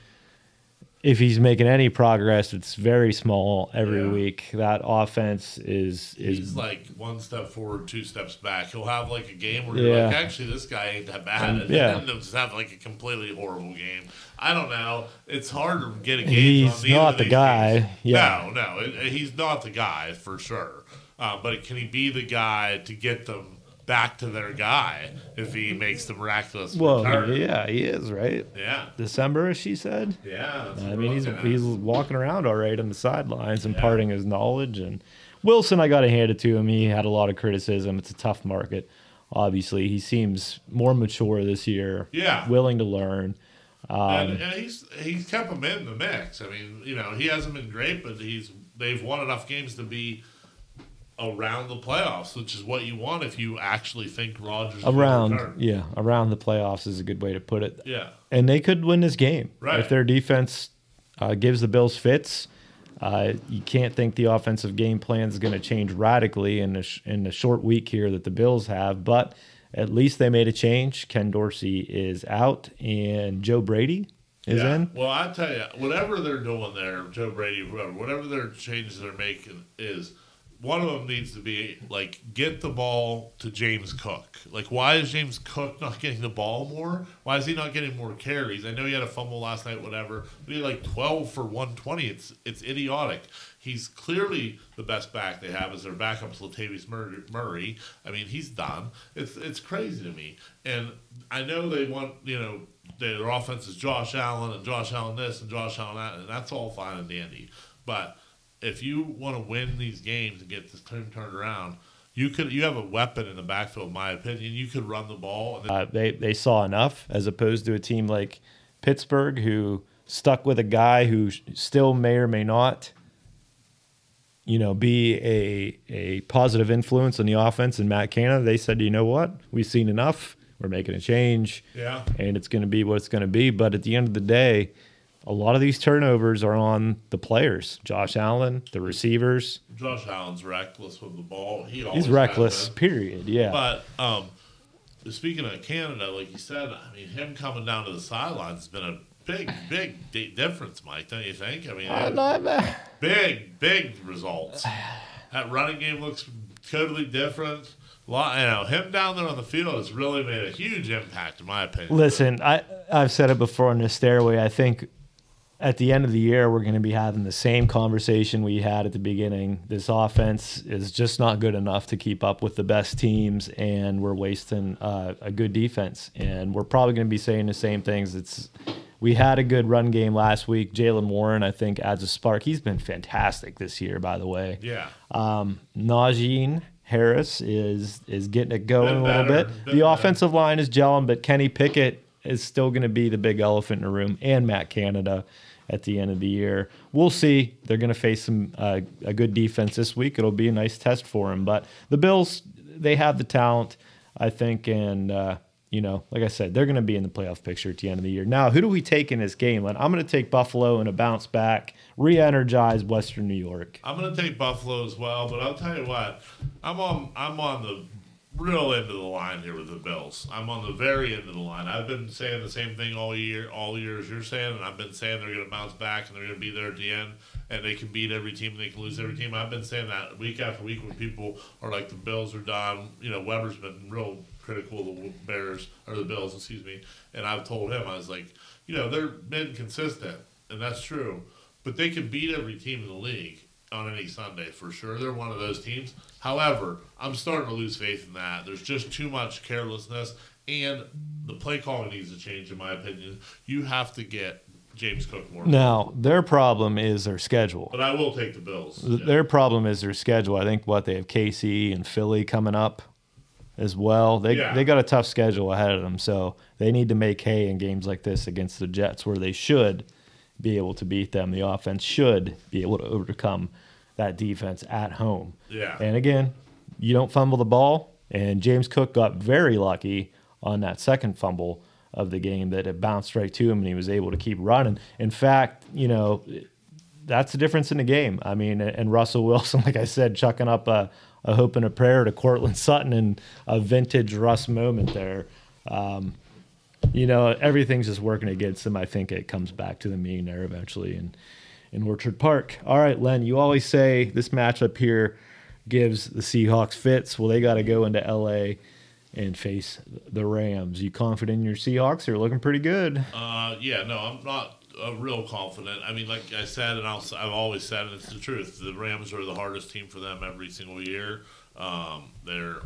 if he's making any progress, it's very small every Yeah. week. That offense is is He's like one step forward, two steps back. He'll have like a game where you're like, actually, this guy ain't that bad. And Yeah. then he'll just have like a completely horrible game. I don't know. It's hard to get a game. He's not the guy. Yeah. No, no. it- he's not the guy for sure. Uh, but can he be the guy to get them back to their guy if he makes the miraculous Well, return? yeah, he is right. Yeah. December, she said. Yeah. that's I mean, he's at. he's walking around all right on the sidelines, Yeah. imparting his knowledge. And Wilson, I got to hand it to him. He had a lot of criticism. It's a tough market. Obviously, he seems more mature this year. Yeah. willing to learn. Um, and, and he's he's kept him in the mix. I mean, you know, he hasn't been great, but he's they've won enough games to be around the playoffs, which is what you want if you actually think Rodgers Around, yeah, around the playoffs is a good way to put it. Yeah, and they could win this game Right. if their defense uh, gives the Bills fits. Uh, you can't think the offensive game plan is going to change radically in the sh- in the short week here that the Bills have, but at least they made a change. Ken Dorsey is out, and Joe Brady is yeah. in. Well, I tell you, whatever they're doing there, Joe Brady, whoever, whatever their changes they're making is. One of them needs to be like get the ball to James Cook. Like, why is James Cook not getting the ball more? Why is he not getting more carries? I know he had a fumble last night, whatever. But he had like twelve for one twenty. It's it's idiotic. He's clearly the best back they have as their backup, Latavius Mur- Murray. I mean, he's done. It's it's crazy to me. And I know they want you know their offense is Josh Allen and Josh Allen this and Josh Allen that, and that's all fine and dandy. But if you want to win these games and get this team turned around, you could you have a weapon in the backfield. In my opinion, you could run the ball. Then, Uh, they they saw enough as opposed to a team like Pittsburgh who stuck with a guy who still may or may not you know be a a positive influence on the offense. And Matt Canada they said you know what? We've seen enough. We're making a change. Yeah, and it's going to be what it's going to be. But at the end of the day a lot of these turnovers are on the players Josh Allen the receivers Josh Allen's reckless with the ball. He always he's reckless period yeah But um, speaking of Canada, like you said, I mean, him coming down to the sidelines has been a big, big di- difference, Mike. Don't you think? I mean, not bad. big, big results. That running game looks totally different. Lot, you know, him down there on the field has really made a huge impact, in my opinion. Listen, I I've said it before on the stairway. I think at the end of the year we're going to be having the same conversation we had at the beginning. This offense is just not good enough to keep up with the best teams, and we're wasting uh, a good defense. And we're probably going to be saying the same things. It's we had a good run game last week. Jaylen Warren, I think, adds a spark. He's been fantastic this year, by the way. Yeah. Um, Harris is is getting it going a little bit. The better. offensive line is gelling, but Kenny Pickett is still going to be the big elephant in the room, and Matt Canada at the end of the year. We'll see. They're going to face some uh, a good defense this week. It'll be a nice test for them. But the Bills, they have the talent, I think, and. Uh, you know, like I said, they're going to be in the playoff picture at the end of the year. Now, who do we take in this game? Len? I'm going to take Buffalo and a bounce back, re-energize Western New York. I'm going to take Buffalo as well, but I'll tell you what, I'm on I'm on the real end of the line here with the Bills. I'm on the very end of the line. I've been saying the same thing all year, all year as you're saying, and I've been saying they're going to bounce back and they're going to be there at the end, and they can beat every team, they can lose every team. I've been saying that week after week when people are like the Bills are done. You know, Weber's been real critical of the Bears or the Bills, excuse me, and I've told him I was like, you know, they're been consistent, and that's true, but they can beat every team in the league on any Sunday for sure. They're one of those teams. However, I'm starting to lose faith in that. There's just too much carelessness, and the play calling needs to change, in my opinion. You have to get James Cook more. Now, their problem is their schedule. But I will take the Bills. Th- Their problem is their schedule. I think what they have KC and Philly coming up as well. They Yeah. they got a tough schedule ahead of them, so they need to make hay in games like this against the Jets, where they should be able to beat them. The offense should be able to overcome that defense at home. Yeah. And again, you don't fumble the ball, and James Cook got very lucky on that second fumble of the game that it bounced right to him, and he was able to keep running. In fact, you know that's the difference in the game. I mean, and Russell Wilson, like I said, chucking up a, a hope and a prayer to Courtland Sutton and a vintage Russ moment there. Um, you know, everything's just working against them. I think it comes back to the mean there eventually in, in Orchard Park. All right, Len, you always say this matchup here gives the Seahawks fits. Well, they got to go into LA and face the Rams. You confident in your Seahawks? They're looking pretty good. Uh, yeah, no, I'm not uh, real confident. I mean, like I said, and I'll, I've always said, and it's the truth. The Rams are the hardest team for them every single year. Um, they're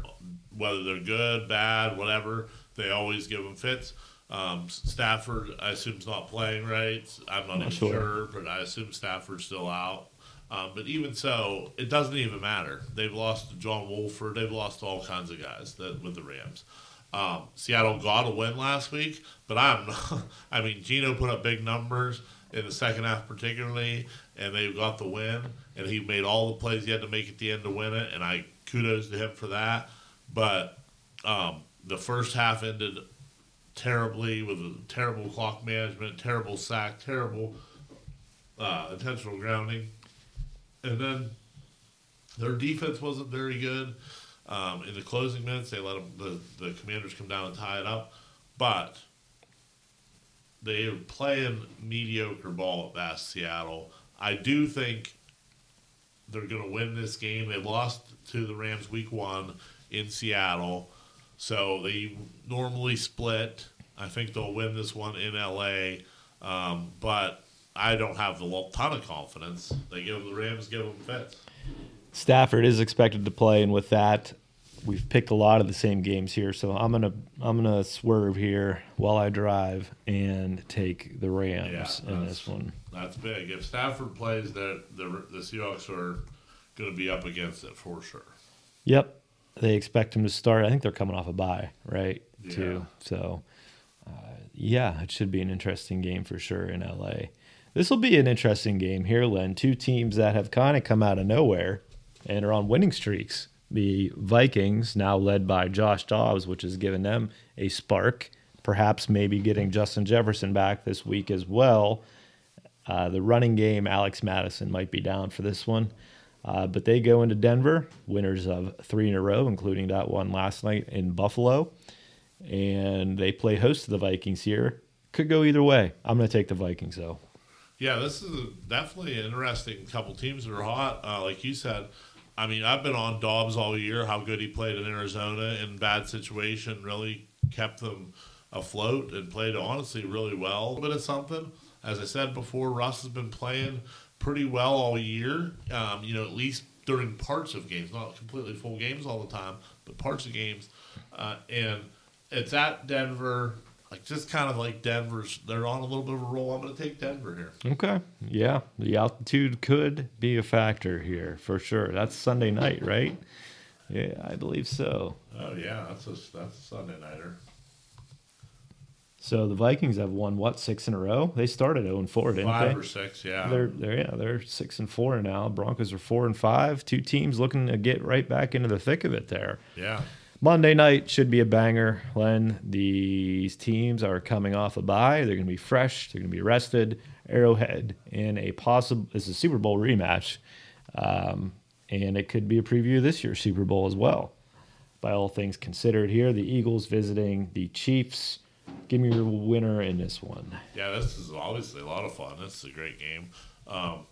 whether they're good, bad, whatever. They always give them fits. Um, Stafford, I assume, is not playing right. I'm not, even sure. sure. but I assume Stafford's still out. Um, but even so, it doesn't even matter. They've lost John Wolford. They've lost all kinds of guys that, with the Rams. Um, Seattle got a win last week, but I'm not, I mean, Geno put up big numbers in the second half, particularly, and they got the win. And he made all the plays he had to make at the end to win it, and I kudos to him for that. But um, the first half ended terribly with a terrible clock management, terrible sack, terrible uh, intentional grounding, and then their defense wasn't very good. Um, in the closing minutes, they let them, the, the Commanders come down and tie it up, but they are playing mediocre ball at best. Seattle, I do think they're going to win this game. They lost to the Rams week one in Seattle, so they normally split. I think they'll win this one in LA, um, but I don't have a ton of confidence. They give the Rams give them fits. Stafford is expected to play, and with that, we've picked a lot of the same games here. So I'm gonna I'm gonna swerve here while I drive and take the Rams Yeah, in this one. That's big. If Stafford plays, that the the Seahawks are going to be up against it for sure. Yep, they expect him to start. I think they're coming off a bye, right? Too. So, uh, yeah, it should be an interesting game for sure in LA. This will be an interesting game here, Len. Two teams that have kind of come out of nowhere and are on winning streaks. The Vikings, now led by Josh Dobbs, which has given them a spark. Perhaps maybe getting Justin Jefferson back this week as well. Uh, the running game, Alex Mattison might be down for this one. Uh, but they go into Denver, winners of three in a row, including that one last night in Buffalo. And they play host to the Vikings here. Could go either way. I'm going to take the Vikings, though. Yeah, this is definitely an interesting couple teams that are hot. Uh, like you said, I mean, I've been on Dobbs all year. How good he played in Arizona in bad situation really kept them afloat and played honestly really well. A bit of something. As I said before, Russ has been playing pretty well all year. Um, you know, at least during parts of games, not completely full games all the time, but parts of games. Uh, and it's at Denver. Like just kind of like Denver's, they're on a little bit of a roll. I'm going to take Denver here. Okay. Yeah. The altitude could be a factor here for sure. That's Sunday night, right? Yeah, I believe so. Oh yeah, that's a that's a Sunday nighter. So the Vikings have won what six in a row? They started 0 and 4, didn't Five they? or six, yeah. They're they're yeah they're six and four now. Broncos are four and five. Two teams looking to get right back into the thick of it there. yeah, Monday night should be a banger. Len, these teams are coming off a bye. They're going to be fresh. They're going to be rested. Arrowhead in a possible it's a Super Bowl rematch, um, and it could be a preview of this year's Super Bowl as well. by all things considered here. The Eagles visiting the Chiefs. Give me your winner in this one. Yeah, this is obviously a lot of fun. This is a great game. Um,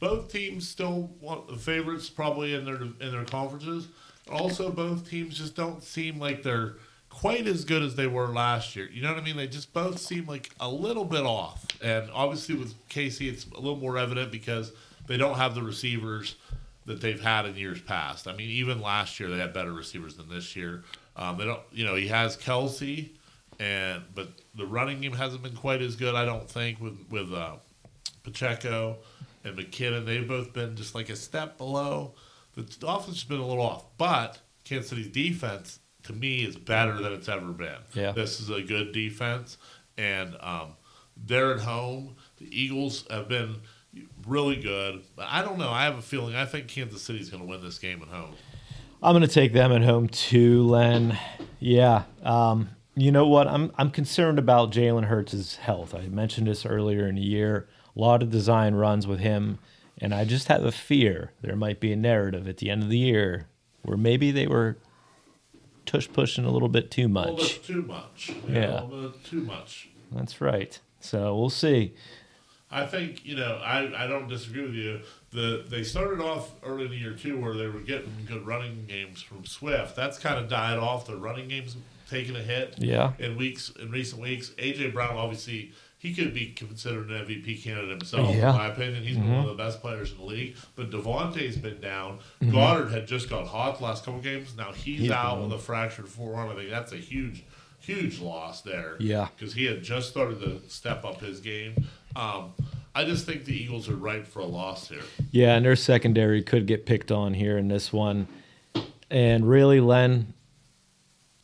both teams still want the favorites probably in their in their conferences. Also, both teams just don't seem like they're quite as good as they were last year. You know what I mean? They just both seem like a little bit off. And obviously with KC, it's a little more evident because they don't have the receivers that they've had in years past. I mean, even last year they had better receivers than this year. Um, they don't, you know, he has Kelce, and but the running game hasn't been quite as good. I don't think with with uh, Pacheco and McKinnon. They've both been just like a step below. The offense has been a little off, but Kansas City's defense to me is better than it's ever been. Yeah. This is a good defense, and um, they're at home. The Eagles have been really good, but I don't know. I have a feeling. I think Kansas City's going to win this game at home. I'm going to take them at home too, Len. Yeah. Um, you know what? I'm I'm concerned about Jalen Hurts' health. I mentioned this earlier in the year. A lot of design runs with him, and I just have a fear there might be a narrative at the end of the year where maybe they were tush pushing a little bit too A little much. bit too much. Yeah. a little bit too much. That's right. So we'll see. I think you know I, I don't disagree with you. The they started off early in the year too where they were getting good running games from Swift. That's kind of died off. The running games taking a hit. Yeah. In weeks in recent weeks, AJ Brown obviously he could be considered an MVP candidate himself. Yeah. In my opinion, he's been one of the best players in the league. But DeVonta's been down. Goedert had just got hot the last couple games. Now he's, He's out with a fractured forearm. I think that's a huge, huge loss there Yeah. because he had just started to step up his game. Um, I just think the Eagles are ripe for a loss here. Yeah, and their secondary could get picked on here in this one. And really, Len,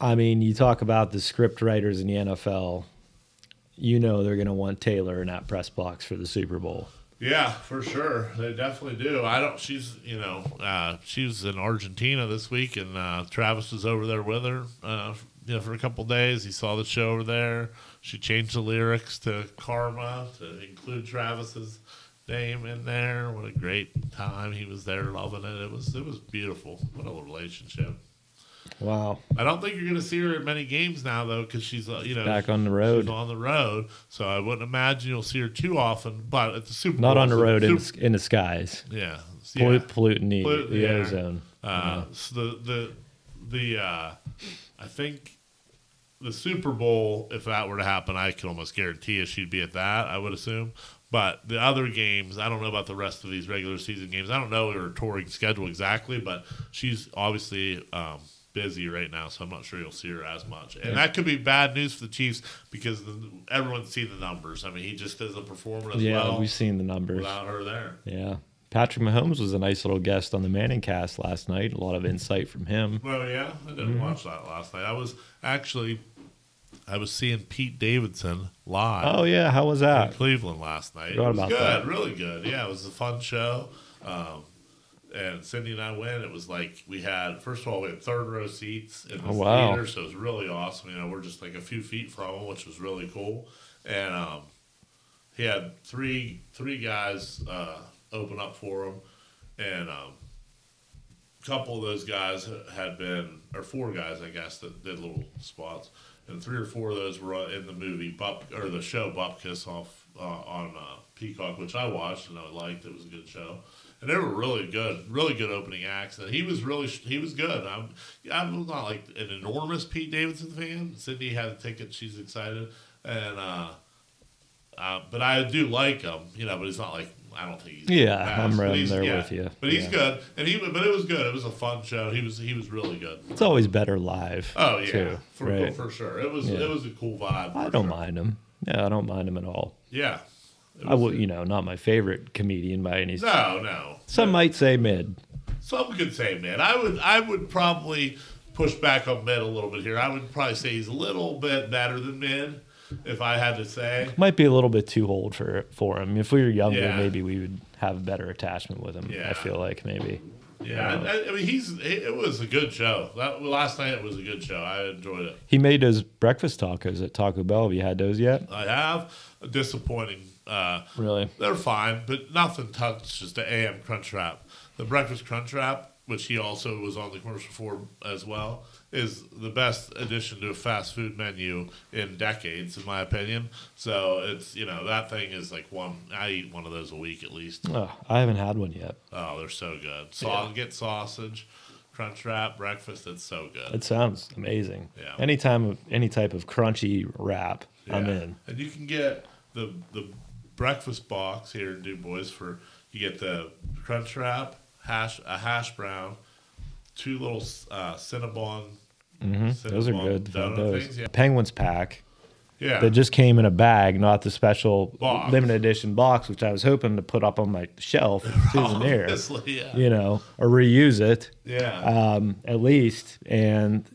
I mean, you talk about the script writers in the NFL. You know they're going to want Taylor that press box for the Super Bowl. Yeah, for sure, they definitely do. I don't. She's you know uh, she was in Argentina this week, and uh, Travis was over there with her. Uh, you know, for a couple days, he saw the show over there. She changed the lyrics to Karma to include Travis's name in there. What a great time he was there, loving it. It was it was beautiful. What a relationship. Wow. I don't think you're going to see her at many games now, though, because she's uh, you know Back on the road. She's on the road, so I wouldn't imagine you'll see her too often. But at the Super Bowl, Not on the road in, Super- in the skies. yeah, yeah. polluting the, Polluting the air. ozone. Uh, so the the the uh, I think the Super Bowl, if that were to happen, I could almost guarantee you she'd be at that. I would assume. But the other games, I don't know about the rest of these regular season games. I don't know her touring schedule exactly, but she's obviously um, busy right now, so I'm not sure you'll see her as much. And that could be bad news for the Chiefs because the, everyone's seen the numbers. I mean, he just isn't performing as Yeah, well we've seen the numbers. without her there. Yeah. Patrick Mahomes was a nice little guest on the Manning cast last night. A lot of insight from him. Well, yeah, I didn't watch that last night. I was actually, I was seeing Pete Davidson live Oh, yeah. How was that? in? Cleveland last night. It was good, that. really good. Yeah, it was a fun show. Um, and Cindy and I went. It was like we had first of all we had third row seats in the Oh, wow. theater, so it was really awesome. You know, we're just like a few feet from him, which was really cool. And um, he had three three guys uh, open up for him, and um, a couple of those guys had been, or four guys, I guess, that did little spots, and three or four of those were in the movie Bup or the show Bupkis off uh, on uh, Peacock, which I watched and I liked. It was a good show, and they were really good, really good opening acts. And he was really he was good. I'm I'm not like an enormous Pete Davidson fan. Cindy had a ticket; she's excited, and uh, uh, but I do like him, you know. But he's not like I don't think he's Yeah, best, I'm right there yeah. with you. But he's Yeah. good, and he but it was good. It was a fun show. He was he was really good. It's always better live. Oh yeah, too, for right? for sure. It was Yeah. it was a cool vibe. I don't sure. mind him. Yeah, I don't mind him at all. Yeah, I would, you know, not my favorite comedian by any. No, no. Some might say mid. Some could say mid. I would I would probably push back on mid a little bit here. I would probably say he's a little bit better than mid, if I had to say. Might be a little bit too old for for him. If we were younger, Yeah. maybe we would have a better attachment with him. Yeah. I feel like maybe. Yeah, I, I mean he's it was a good show. That last night it was a good show. I enjoyed it. He made those breakfast tacos at Taco Bell. Have you had those yet? I have a disappointing. Uh, Really? They're fine, but nothing touches the AM Crunch Wrap. The Breakfast Crunch Wrap, which he also was on the commercial for as well, is the best addition to a fast food menu in decades, in my opinion. So it's you know that thing is like one. I eat one of those a week at least. Oh, I haven't had one yet. Oh, they're so good. So Yeah. I'll get sausage, crunch wrap, breakfast. It's so good. It sounds amazing. Yeah. Anytime of any type of crunchy wrap, I'm in. And you can get the the breakfast box here in Du Bois for you get the crunch wrap, hash a hash brown, two little uh, Cinnabon. Mm-hmm. Those are good. Those things, yeah. Penguins pack Yeah. that just came in a bag, not the special Box. limited edition box, which I was hoping to put up on my shelf souvenir. Obviously, yeah. You know, or reuse it Yeah. um, at least. And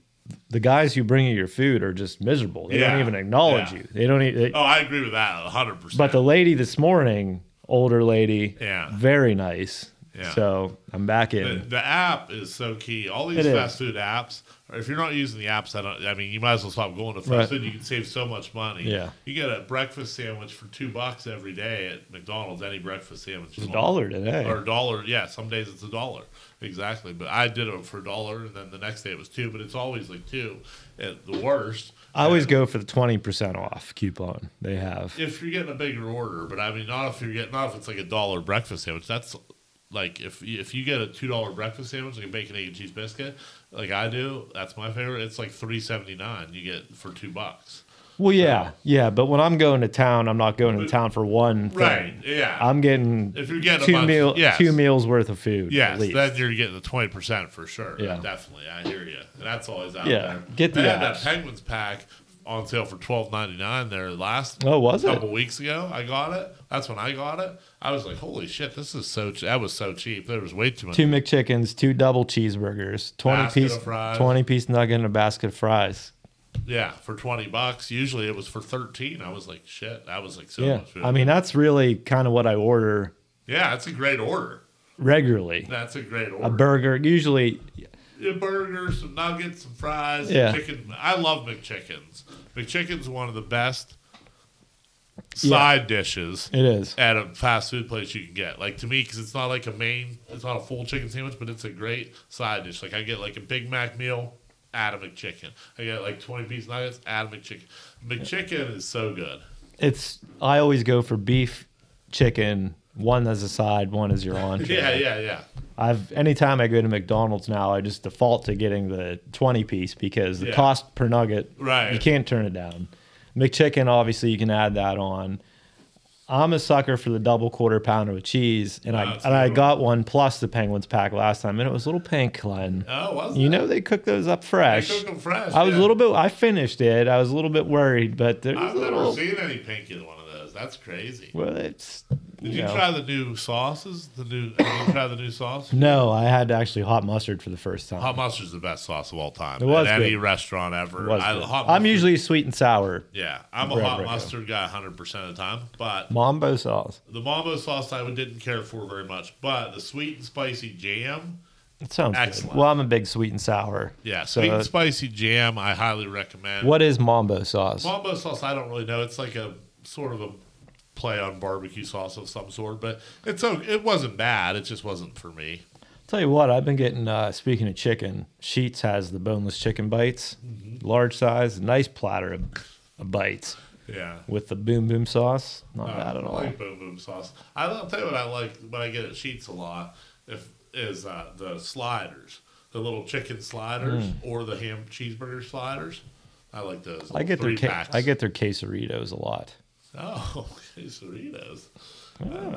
the guys who bring you your food are just miserable. They Yeah. don't even acknowledge Yeah. you. They don't. e- They, oh, I agree with that hundred percent. But the lady this morning, older lady, Yeah. very nice. Yeah. So I'm back in. the app is so key. All these It is. fast food apps. If you're not using the apps, I don't. I mean, you might as well stop going to fast Right. food. You can save so much money. Yeah. You get a breakfast sandwich for two bucks every day at McDonald's. Any breakfast sandwich. is It's a dollar today. or a dollar. Yeah, some days it's a dollar exactly. But I did it for a dollar, and then the next day it was two. But it's always like two at the worst. I always And go for the twenty percent off coupon they have. if you're getting a bigger order. But I mean, not if you're getting not if it's like a dollar breakfast sandwich. That's like if you- if you get a two dollar breakfast sandwich, like a bacon egg and cheese biscuit, like I do, that's my favorite. It's like three seventy nine. You get for two bucks. Well, yeah, yeah, but when I'm going to town, I'm not going to town for one thing. Right? Yeah. I'm getting if you're getting two meal yes. two meals worth of food. Yes, least. then you're getting the twenty percent for sure. Yeah. definitely. I hear you. And that's always out Yeah, there. get the they had that. Penguins pack on sale for twelve ninety nine there last Oh, was it? couple weeks ago. I got it. That's when I got it. I was like, holy shit, this is so. Che- that was so cheap. There was way too much. two McChickens, two double cheeseburgers, twenty Basket piece of fries. twenty piece nugget, and a basket of fries. Yeah, for twenty bucks. Usually it was for thirteen. I was like, shit, that was like so yeah, much food. I mean that's really kind of what I order yeah, that's a great order. regularly. That's a great order. A burger, usually. a burger, some nuggets, some fries, Yeah. chicken. I love McChickens. McChicken's is one of the best Yeah. side dishes It is. at a fast food place you can get. Like to me, because it's not like a main, it's not a full chicken sandwich, but it's a great side dish. Like I get like a Big Mac meal, add a McChicken. I get like twenty piece nuggets, add a McChicken. McChicken is so good. It's. I always go for beef, chicken, one as a side, one as your entree. Yeah, yeah, yeah. I've anytime I go to McDonald's now, I just default to getting the twenty piece because the Yeah. cost per nugget, Right. You can't turn it down. McChicken, obviously, you can add that on. I'm a sucker for the double quarter pounder with cheese, and I and I got one plus the Penguins pack last time, and it was a little pink, Glenn. Oh, was You it? know they cook those up fresh. They cook 'em fresh. I was yeah. a little bit. I finished it. I was a little bit worried, but there's I've a never seen any pink in one of those. That's crazy. Well, it's. Did you you know. try the new sauces? The new have you tried the new sauce? No, I had actually hot mustard for the first time. Hot mustard's the best sauce of all time. It was at any restaurant ever. It was I, good. hot I'm usually sweet and sour. yeah. I'm a hot right, yeah. mustard guy 100 percent of the time. But Mambo sauce. the mambo sauce I didn't care for very much. But the sweet and spicy jam, It sounds Excellent. good. Well, I'm a big sweet and sour. yeah, So, sweet and spicy jam, I highly recommend. What is mambo sauce? mambo sauce? I don't really know. It's like a sort of a play on barbecue sauce of some sort, but it's o- it wasn't bad. It just wasn't for me. Tell you what, I've been getting. Uh, speaking of chicken, Sheetz has the boneless chicken bites, Mm-hmm. large size, nice platter of, of bites Yeah. with the boom boom sauce. Not Uh, bad at I all. like boom boom sauce. I will tell you what I like when I get at Sheetz a lot. If is uh, the sliders, the little chicken sliders, or the ham cheeseburger sliders. I like those. Mm. I get their ca- I get their quesaritos a lot. Oh quesadillas.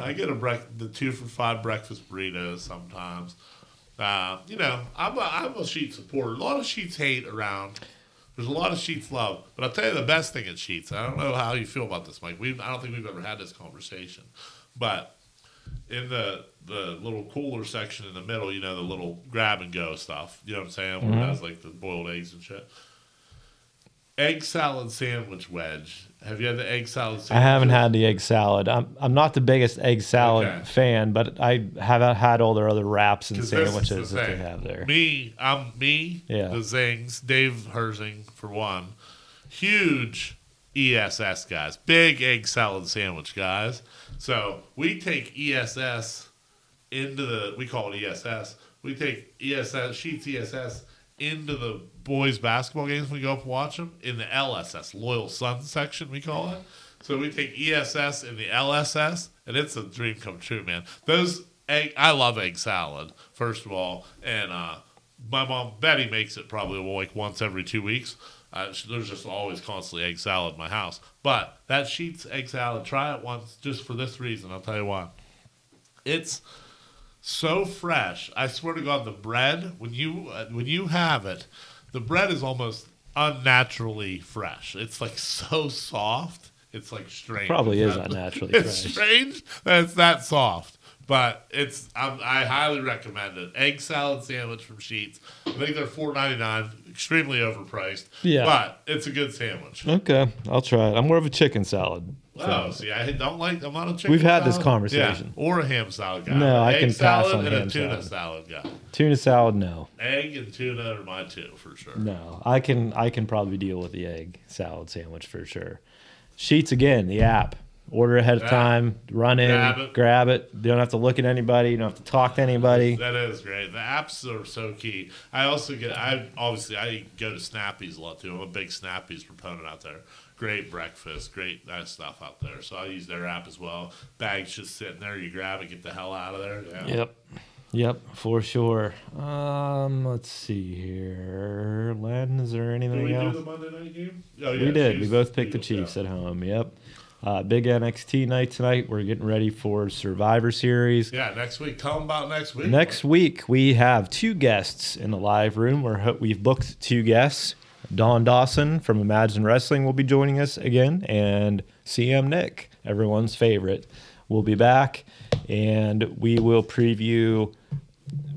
I get a brec- the two for five breakfast burritos sometimes. Uh, you know, I'm a, I'm a Sheetz supporter. A lot of Sheetz hate around. There's a lot of Sheetz love, but I'll tell you the best thing at Sheetz. I don't know how you feel about this, Mike. We I don't think we've ever had this conversation, but in the the little cooler section in the middle, you know, the little grab and go stuff. You know what I'm saying? Where it has like the boiled eggs and shit. Egg salad sandwich wedge. Have you had the egg salad? I haven't had the egg salad. I'm I'm not the biggest egg salad Okay. fan, but I have had all their other wraps and is the sandwiches that they have there. Me, I'm me, Yeah. the Zings, Dave Herzing for one. Huge ESS guys, big egg salad sandwich guys. So we take ESS into the, we call it ESS. We take ESS, Sheetz ESS into the boys basketball games we go up and watch them in the LSS Loyal Sun section we call it. So we take ESS and the LSS, and it's a dream come true, man. Those egg, I love egg salad first of all, and uh, my mom Betty makes it probably like once every two weeks. Uh, there's just always constantly egg salad in my house, but that Sheetz egg salad. Try it once just for this reason. I'll tell you why. It's so fresh. I swear to God, the bread when you uh, when you have it, the bread is almost unnaturally fresh. It's like so soft. It's like strange. Probably is unnaturally It's fresh. strange that it's that soft, but it's i I highly recommend it. Egg salad sandwich from Sheetz. I think they're four ninety nine. Extremely overpriced. Yeah. but it's a good sandwich. Okay, I'll try it. I'm more of a chicken salad. Oh, see, I don't like. I'm not a chicken. We've had this conversation. Yeah, or a ham salad guy. No, I Egg can pass on and ham a tuna salad. salad guy. Tuna salad, no, Egg and tuna are my two for sure. no. I can I can probably deal with the egg salad sandwich for sure. Sheetz again, the app. Order ahead of Yeah. time, run in, Grab it. grab it. You don't have to look at anybody. You don't have to talk to anybody. That is great. The apps are so key. I also get. I obviously I go to Snappies a lot too. I'm a big Snappies proponent out there. Great breakfast, great nice stuff out there. So I use their app as well. Bags just sitting there. You grab it, get the hell out of there. Yeah. Yep. Yep, for sure. Um, let's see here. Len, is there Did anything we else? do the Monday night game? Oh, we yeah, did. We both picked the Chiefs yeah. at home. Yep. Uh, big NXT night tonight. We're getting ready for Survivor Series. Yeah, next week. Tell them about next week. Next week we have two guests in the live room. We're ho- we've booked two guests. Don Dawson from Imagine Wrestling will be joining us again, and CM Nick, everyone's favorite, will be back, and we will preview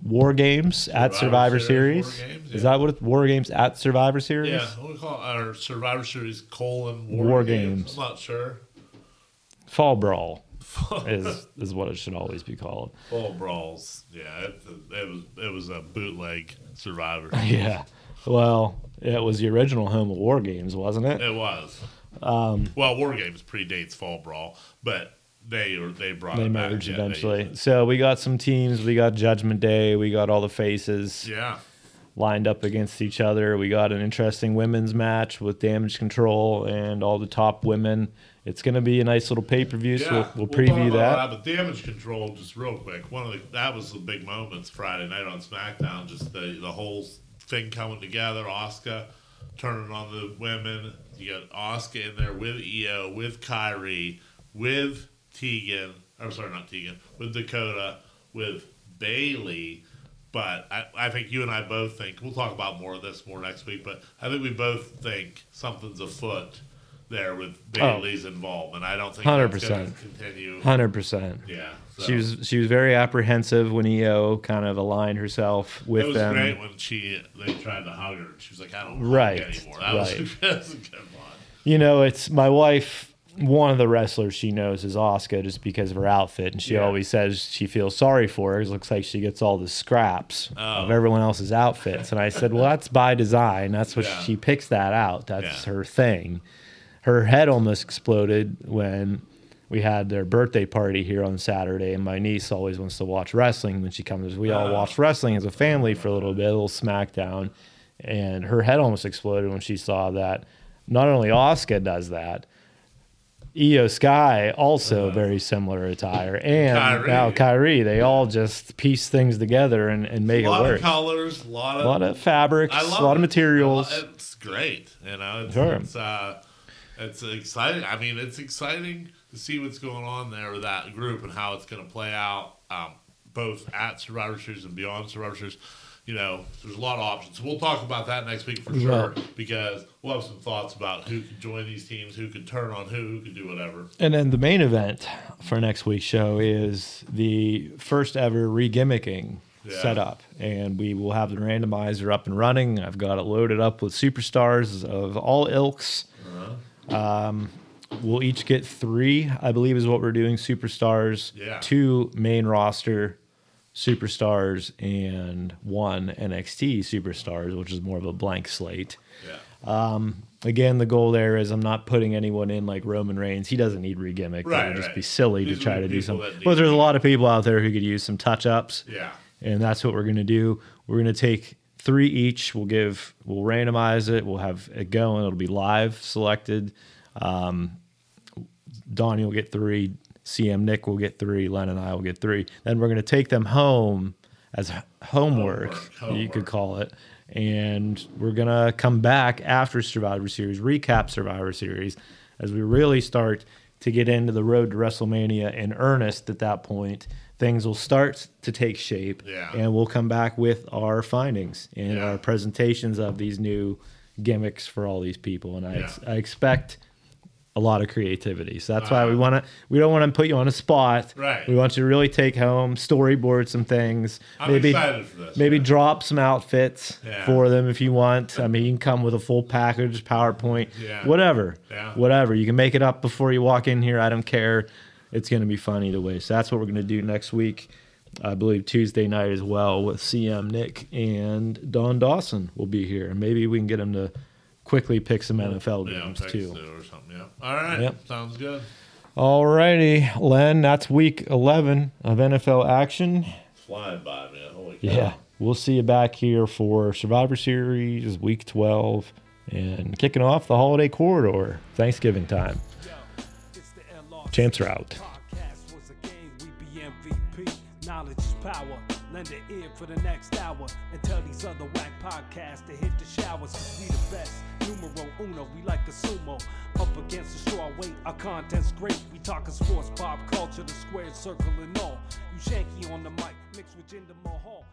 War Games at Survivor Survivor Series, Games, Is that what War Games at Survivor Series? Yeah, we call it? our Survivor Series colon War, War games. Games. I'm not sure. Fall Brawl is is what it should always be called. Fall brawls. Yeah, it, it was it was a bootleg Survivor. Yeah. Well, it was the original home of War Games, wasn't it? It was. Um, Well, War Games predates Fall Brawl, but they or they brought they it back. merged Yeah, they eventually. So we got some teams. We got Judgment Day. We got all the faces. Yeah, lined up against each other. We got an interesting women's match with Damage Control and all the top women. It's going to be a nice little pay per view. yeah. So we'll, we'll preview about that. But damage control, just real quick. One of the that was the big moments Friday night on SmackDown. Just the the whole thing coming together. Asuka turning on the women. You got Asuka in there with Iyo, with Kairi, with Tegan. I'm sorry, not Tegan. With Dakota, with Bayley. But I, I think you and I both think we'll talk about more of this more next week. But I think we both think something's afoot there with Bayley's oh. involvement. I don't think 100%. continue. Hundred percent. Yeah, so. She was she was very apprehensive when Iyo kind of aligned herself with them. It was them. great when she they tried to hug her. She was like, "I don't Right, anymore." That right. was, that was a good one. You know, it's my wife. One of the wrestlers she knows is Asuka just because of her outfit, and she Yeah. always says she feels sorry for her. It looks like she gets all the scraps of Oh. everyone else's outfits. And I said, well, that's by design. That's what Yeah. she picks that out. That's Yeah. her thing. Her head almost exploded when we had their birthday party here on Saturday, and my niece always wants to watch wrestling when she comes. We all Oh. watch wrestling as a family for a little bit, a little SmackDown, and her head almost exploded when she saw that. Not only Asuka does that, Iyo Sky also very similar attire, and Uh-huh. Kairi. now Kairi. They all just piece things together and, and make a it lot work. of colors, a lot a of lot of fabrics, a lot of materials. It's great, you know. It's, Sure. it's uh, it's exciting. I mean, it's exciting to see what's going on there with that group and how it's going to play out, um, both at Survivor Series and beyond Survivor Series. You know, there's a lot of options. We'll talk about that next week for sure Yeah. because we'll have some thoughts about who could join these teams, who could turn on who, who could do whatever. And then the main event for next week's show is the first ever re-gimmicking Yeah. setup, and we will have the randomizer up and running. I've got it loaded up with superstars of all ilks. Um, we'll each get three, I believe, is what we're doing. Superstars, Yeah. two main roster superstars, and one NXT superstars, which is more of a blank slate. Yeah. Um, Again, the goal there is I'm not putting anyone in like Roman Reigns. He doesn't need re-gimmick. Right, That would just be silly These to try to do something. But there's a lot of people out there who could use some touch-ups, Yeah. and that's what we're going to do. We're going to take three each. We'll give, we'll randomize it. We'll have it going. It'll be live selected. Um, Donnie will get three. CM Nick will get three. Len and I will get three. Then we're going to take them home as h- homework, Homework, you could call it. And we're going to come back after Survivor Series, recap Survivor Series as we really start to get into the road to WrestleMania in earnest at that point. Things will start to take shape, Yeah. and we'll come back with our findings and Yeah. our presentations of these new gimmicks for all these people. And I, ex- I expect a lot of creativity. So that's why we want to. We don't want to put you on a spot. Right. We want you to really take home, storyboard some things. I'm maybe excited for this. maybe drop some outfits Yeah. for them if you want. I mean, you can come with a full package, PowerPoint, Yeah. whatever. Yeah. Whatever. You can make it up before you walk in here. I don't care. It's going to be fun either way. So that's what we're going to do next week. I believe Tuesday night as well with CM Nick and Don Dawson will be here. And maybe we can get him to quickly pick some NFL yeah, games text too. or something. Yeah. All right. Yep. Sounds good. Alrighty, Len, that's week 11 of NFL action. Flying by, man. Holy cow. Yeah, we'll see you back here for Survivor Series week 12 and kicking off the holiday corridor, Thanksgiving time. It's the Champs are out. Podcast was a game, we be MVP. Knowledge is power. Lend an ear for the next hour and tell these other whack podcasts to hit the showers. Cause we the best. Numero uno, we like the sumo. Up against the straw weight, our content's great. We talking sports, pop culture, the squared circle and all. You shanky on the mic, mixed with Jinder Mahal,